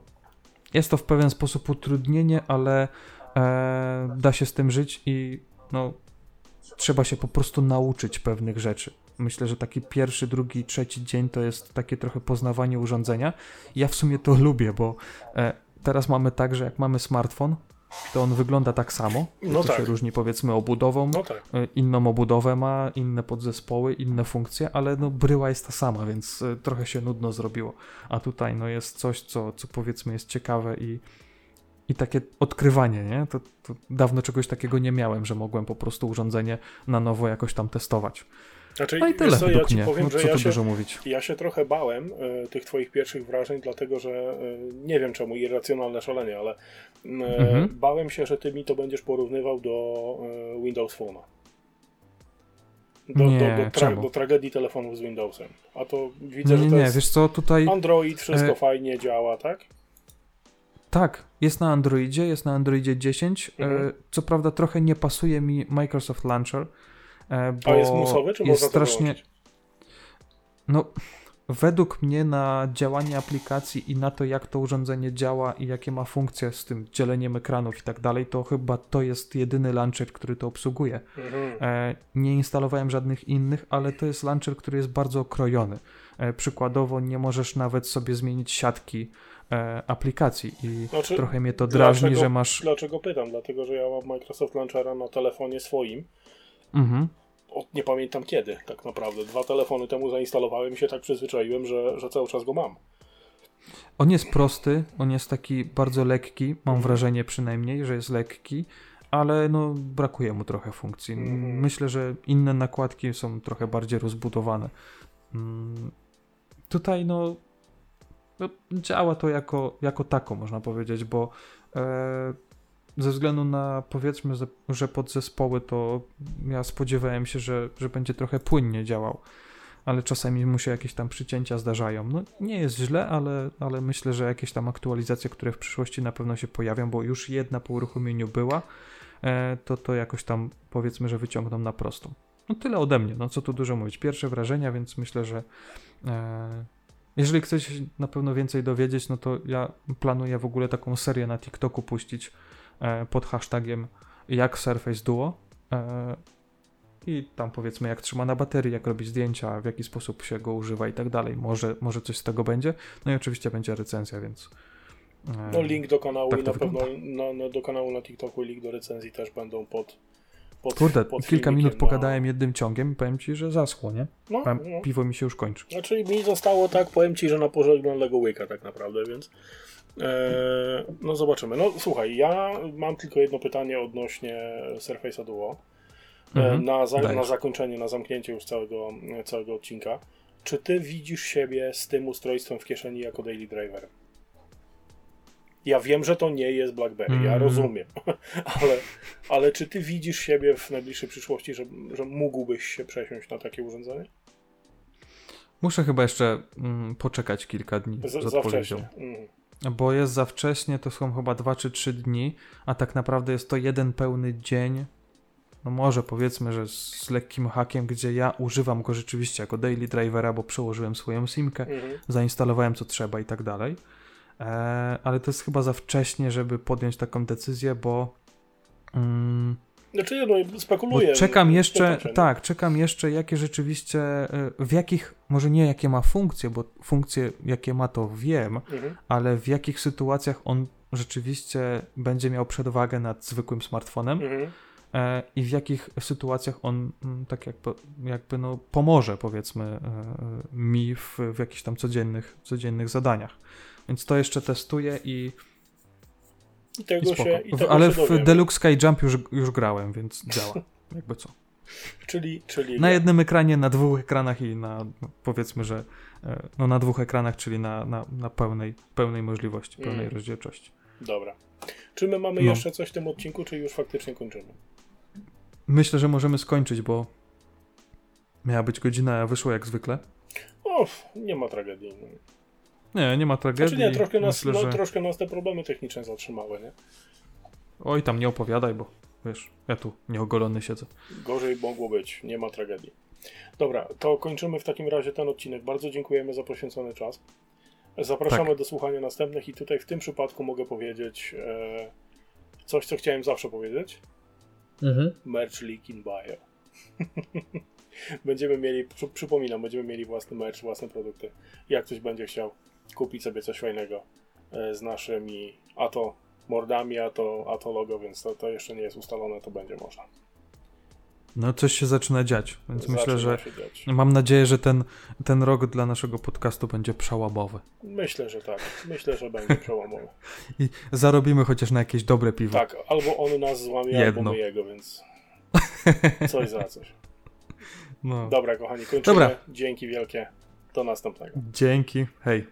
jest to w pewien sposób utrudnienie, ale e, da się z tym żyć i no, trzeba się po prostu nauczyć pewnych rzeczy. Myślę, że taki pierwszy, drugi, trzeci dzień to jest takie trochę poznawanie urządzenia. Ja w sumie to lubię, bo e, teraz mamy tak, że jak mamy smartfon, to on wygląda tak samo. No to tak. się różni powiedzmy obudową. No tak. E, inną obudowę ma, inne podzespoły, inne funkcje, ale no bryła jest ta sama, więc e, trochę się nudno zrobiło. A tutaj no jest coś, co, co powiedzmy jest ciekawe i i takie odkrywanie, nie? To, to, dawno czegoś takiego nie miałem, że mogłem po prostu urządzenie na nowo jakoś tam testować. Znaczy, no i tyle co, ja ci mnie. powiem, no, że ja się. Ja się trochę bałem y, tych twoich pierwszych wrażeń, dlatego że y, nie wiem czemu, irracjonalne szalenie, ale y, mhm. bałem się, że ty mi to będziesz porównywał do Windows Phone'a. Do, nie, do, do, tra do, tragedii telefonów z Windowsem. A to widzę, nie, że to nie, wiesz co, tutaj... Android, wszystko e... fajnie działa, tak? Tak, jest na Androidzie, jest na Androidzie 10. Mhm. E, co prawda trochę nie pasuje mi Microsoft Launcher, e, bo A jest musowy, czy jest można strasznie. No, według mnie na działanie aplikacji i na to, jak to urządzenie działa i jakie ma funkcje z tym dzieleniem ekranów i tak dalej, to chyba to jest jedyny launcher, który to obsługuje. Mhm. E, nie instalowałem żadnych innych, ale to jest launcher, który jest bardzo okrojony. E, przykładowo nie możesz nawet sobie zmienić siatki e, aplikacji i Znaczy, trochę mnie to drażni, dlaczego, że masz... Dlaczego pytam? Dlatego, że ja mam Microsoft Launchera na telefonie swoim. Mhm. Od nie pamiętam kiedy, tak naprawdę. Dwa telefony temu zainstalowałem i się tak przyzwyczaiłem, że, że cały czas go mam. On jest prosty, on jest taki bardzo lekki, mam Mhm. wrażenie przynajmniej, że jest lekki, ale no brakuje mu trochę funkcji. Mhm. Myślę, że inne nakładki są trochę bardziej rozbudowane. Mm, Tutaj no, no działa to jako, jako tako, można powiedzieć, bo e, ze względu na powiedzmy, że- podzespoły, to ja spodziewałem się, że, że będzie trochę płynnie działał, ale czasami mu się jakieś tam przycięcia zdarzają. No nie jest źle, ale, ale myślę, że jakieś tam aktualizacje, które w przyszłości na pewno się pojawią, bo już jedna po uruchomieniu była, e, to to jakoś tam powiedzmy, że wyciągną na prostą. No tyle ode mnie, no co tu dużo mówić. Pierwsze wrażenia, więc myślę, że e, jeżeli chcesz się na pewno więcej dowiedzieć, no to ja planuję w ogóle taką serię na TikToku puścić pod hashtagiem jak Surface Duo e, i tam powiedzmy jak trzyma na baterii, jak robi zdjęcia, w jaki sposób się go używa i tak dalej. Może, może coś z tego będzie. No i oczywiście będzie recenzja, więc... e, No link do kanału tak i na pewno wygląda. na, na, do kanału na TikToku i link do recenzji też będą pod, pod Kurde, pod kilka minut na- pogadałem jednym ciągiem i powiem ci, że zaschło, nie? No, no. piwo mi się już kończy. Znaczy mi zostało tak, powiem Ci, że na pożegnalnego łyka tak naprawdę, więc e, no zobaczymy. No słuchaj, ja mam tylko jedno pytanie odnośnie Surface'a Duo. E, Mhm, na, za, dajesz. na zakończenie, na zamknięcie już całego, całego odcinka. Czy Ty widzisz siebie z tym ustrojstwem w kieszeni jako daily driver? Ja wiem, że to nie jest BlackBerry, ja Mm. rozumiem, ale, ale czy ty widzisz siebie w najbliższej przyszłości, że, że mógłbyś się przesiąść na takie urządzenie? Muszę chyba jeszcze mm, poczekać kilka dni z, Z, za odpowiedzią. wcześnie. Bo jest za wcześnie, to są chyba 2 czy 3 dni, a tak naprawdę jest to jeden pełny dzień. No może powiedzmy, że z, z lekkim hakiem, gdzie ja używam go rzeczywiście jako daily drivera, bo przełożyłem swoją simkę, Mhm. zainstalowałem co trzeba i tak dalej. E, ale to jest chyba za wcześnie, żeby podjąć taką decyzję, bo. Mm, Znaczy, no, bo spekuluję. czekam no, jeszcze, tak, czekam jeszcze, jakie rzeczywiście, e, w jakich, może nie jakie ma funkcje, bo funkcje, jakie ma, to wiem. Mhm. ale w jakich sytuacjach on rzeczywiście będzie miał przewagę nad zwykłym smartfonem Mhm. e, i w jakich sytuacjach on mm, tak jakby, jakby no, pomoże powiedzmy e, mi w, w jakichś tam codziennych, codziennych zadaniach. Więc to jeszcze testuję i, I i tego spoko. się, i tego ale się w. Deluxe Sky Jump już, już grałem, więc działa. Jakby co. Czyli, czyli Na jednym ekranie, na dwóch ekranach i na no, powiedzmy, że e, no, na dwóch ekranach, czyli na, na, na pełnej, pełnej możliwości, pełnej Mm. rozdzielczości. Dobra. Czy my mamy No. jeszcze coś w tym odcinku, czy już faktycznie kończymy? Myślę, że możemy skończyć, bo miała być godzina, a wyszło jak zwykle. O, nie ma tragedii. Nie, nie ma tragedii. Znaczy nie, troszkę nas, Myślę, no, że... troszkę nas te problemy techniczne zatrzymały, nie? Oj, tam nie opowiadaj, bo wiesz, ja tu nieogolony siedzę. Gorzej mogło być, nie ma tragedii. Dobra, to kończymy w takim razie ten odcinek. Bardzo dziękujemy za poświęcony czas. Zapraszamy Tak. do słuchania następnych i tutaj w tym przypadku mogę powiedzieć e, coś, co chciałem zawsze powiedzieć. Merch Leak in Bio. będziemy mieli, przy, przypominam, będziemy mieli własny merch, własne produkty. Jak ktoś będzie chciał kupić sobie coś fajnego e, z naszymi a to mordami, a to, a to logo, więc to, to jeszcze nie jest ustalone, to będzie można. No coś się zaczyna dziać, więc Zaczyna myślę, że mam nadzieję, że ten, ten rok dla naszego podcastu będzie przełamowy. Myślę, że tak. Myślę, że będzie przełomowy. I zarobimy chociaż na jakieś dobre piwo. Tak, albo on nas złamie, Jedno. albo my jego, więc coś za coś. No. Dobra, kochani, kończymy. Dobra. Dzięki wielkie. Do następnego. Dzięki, hej.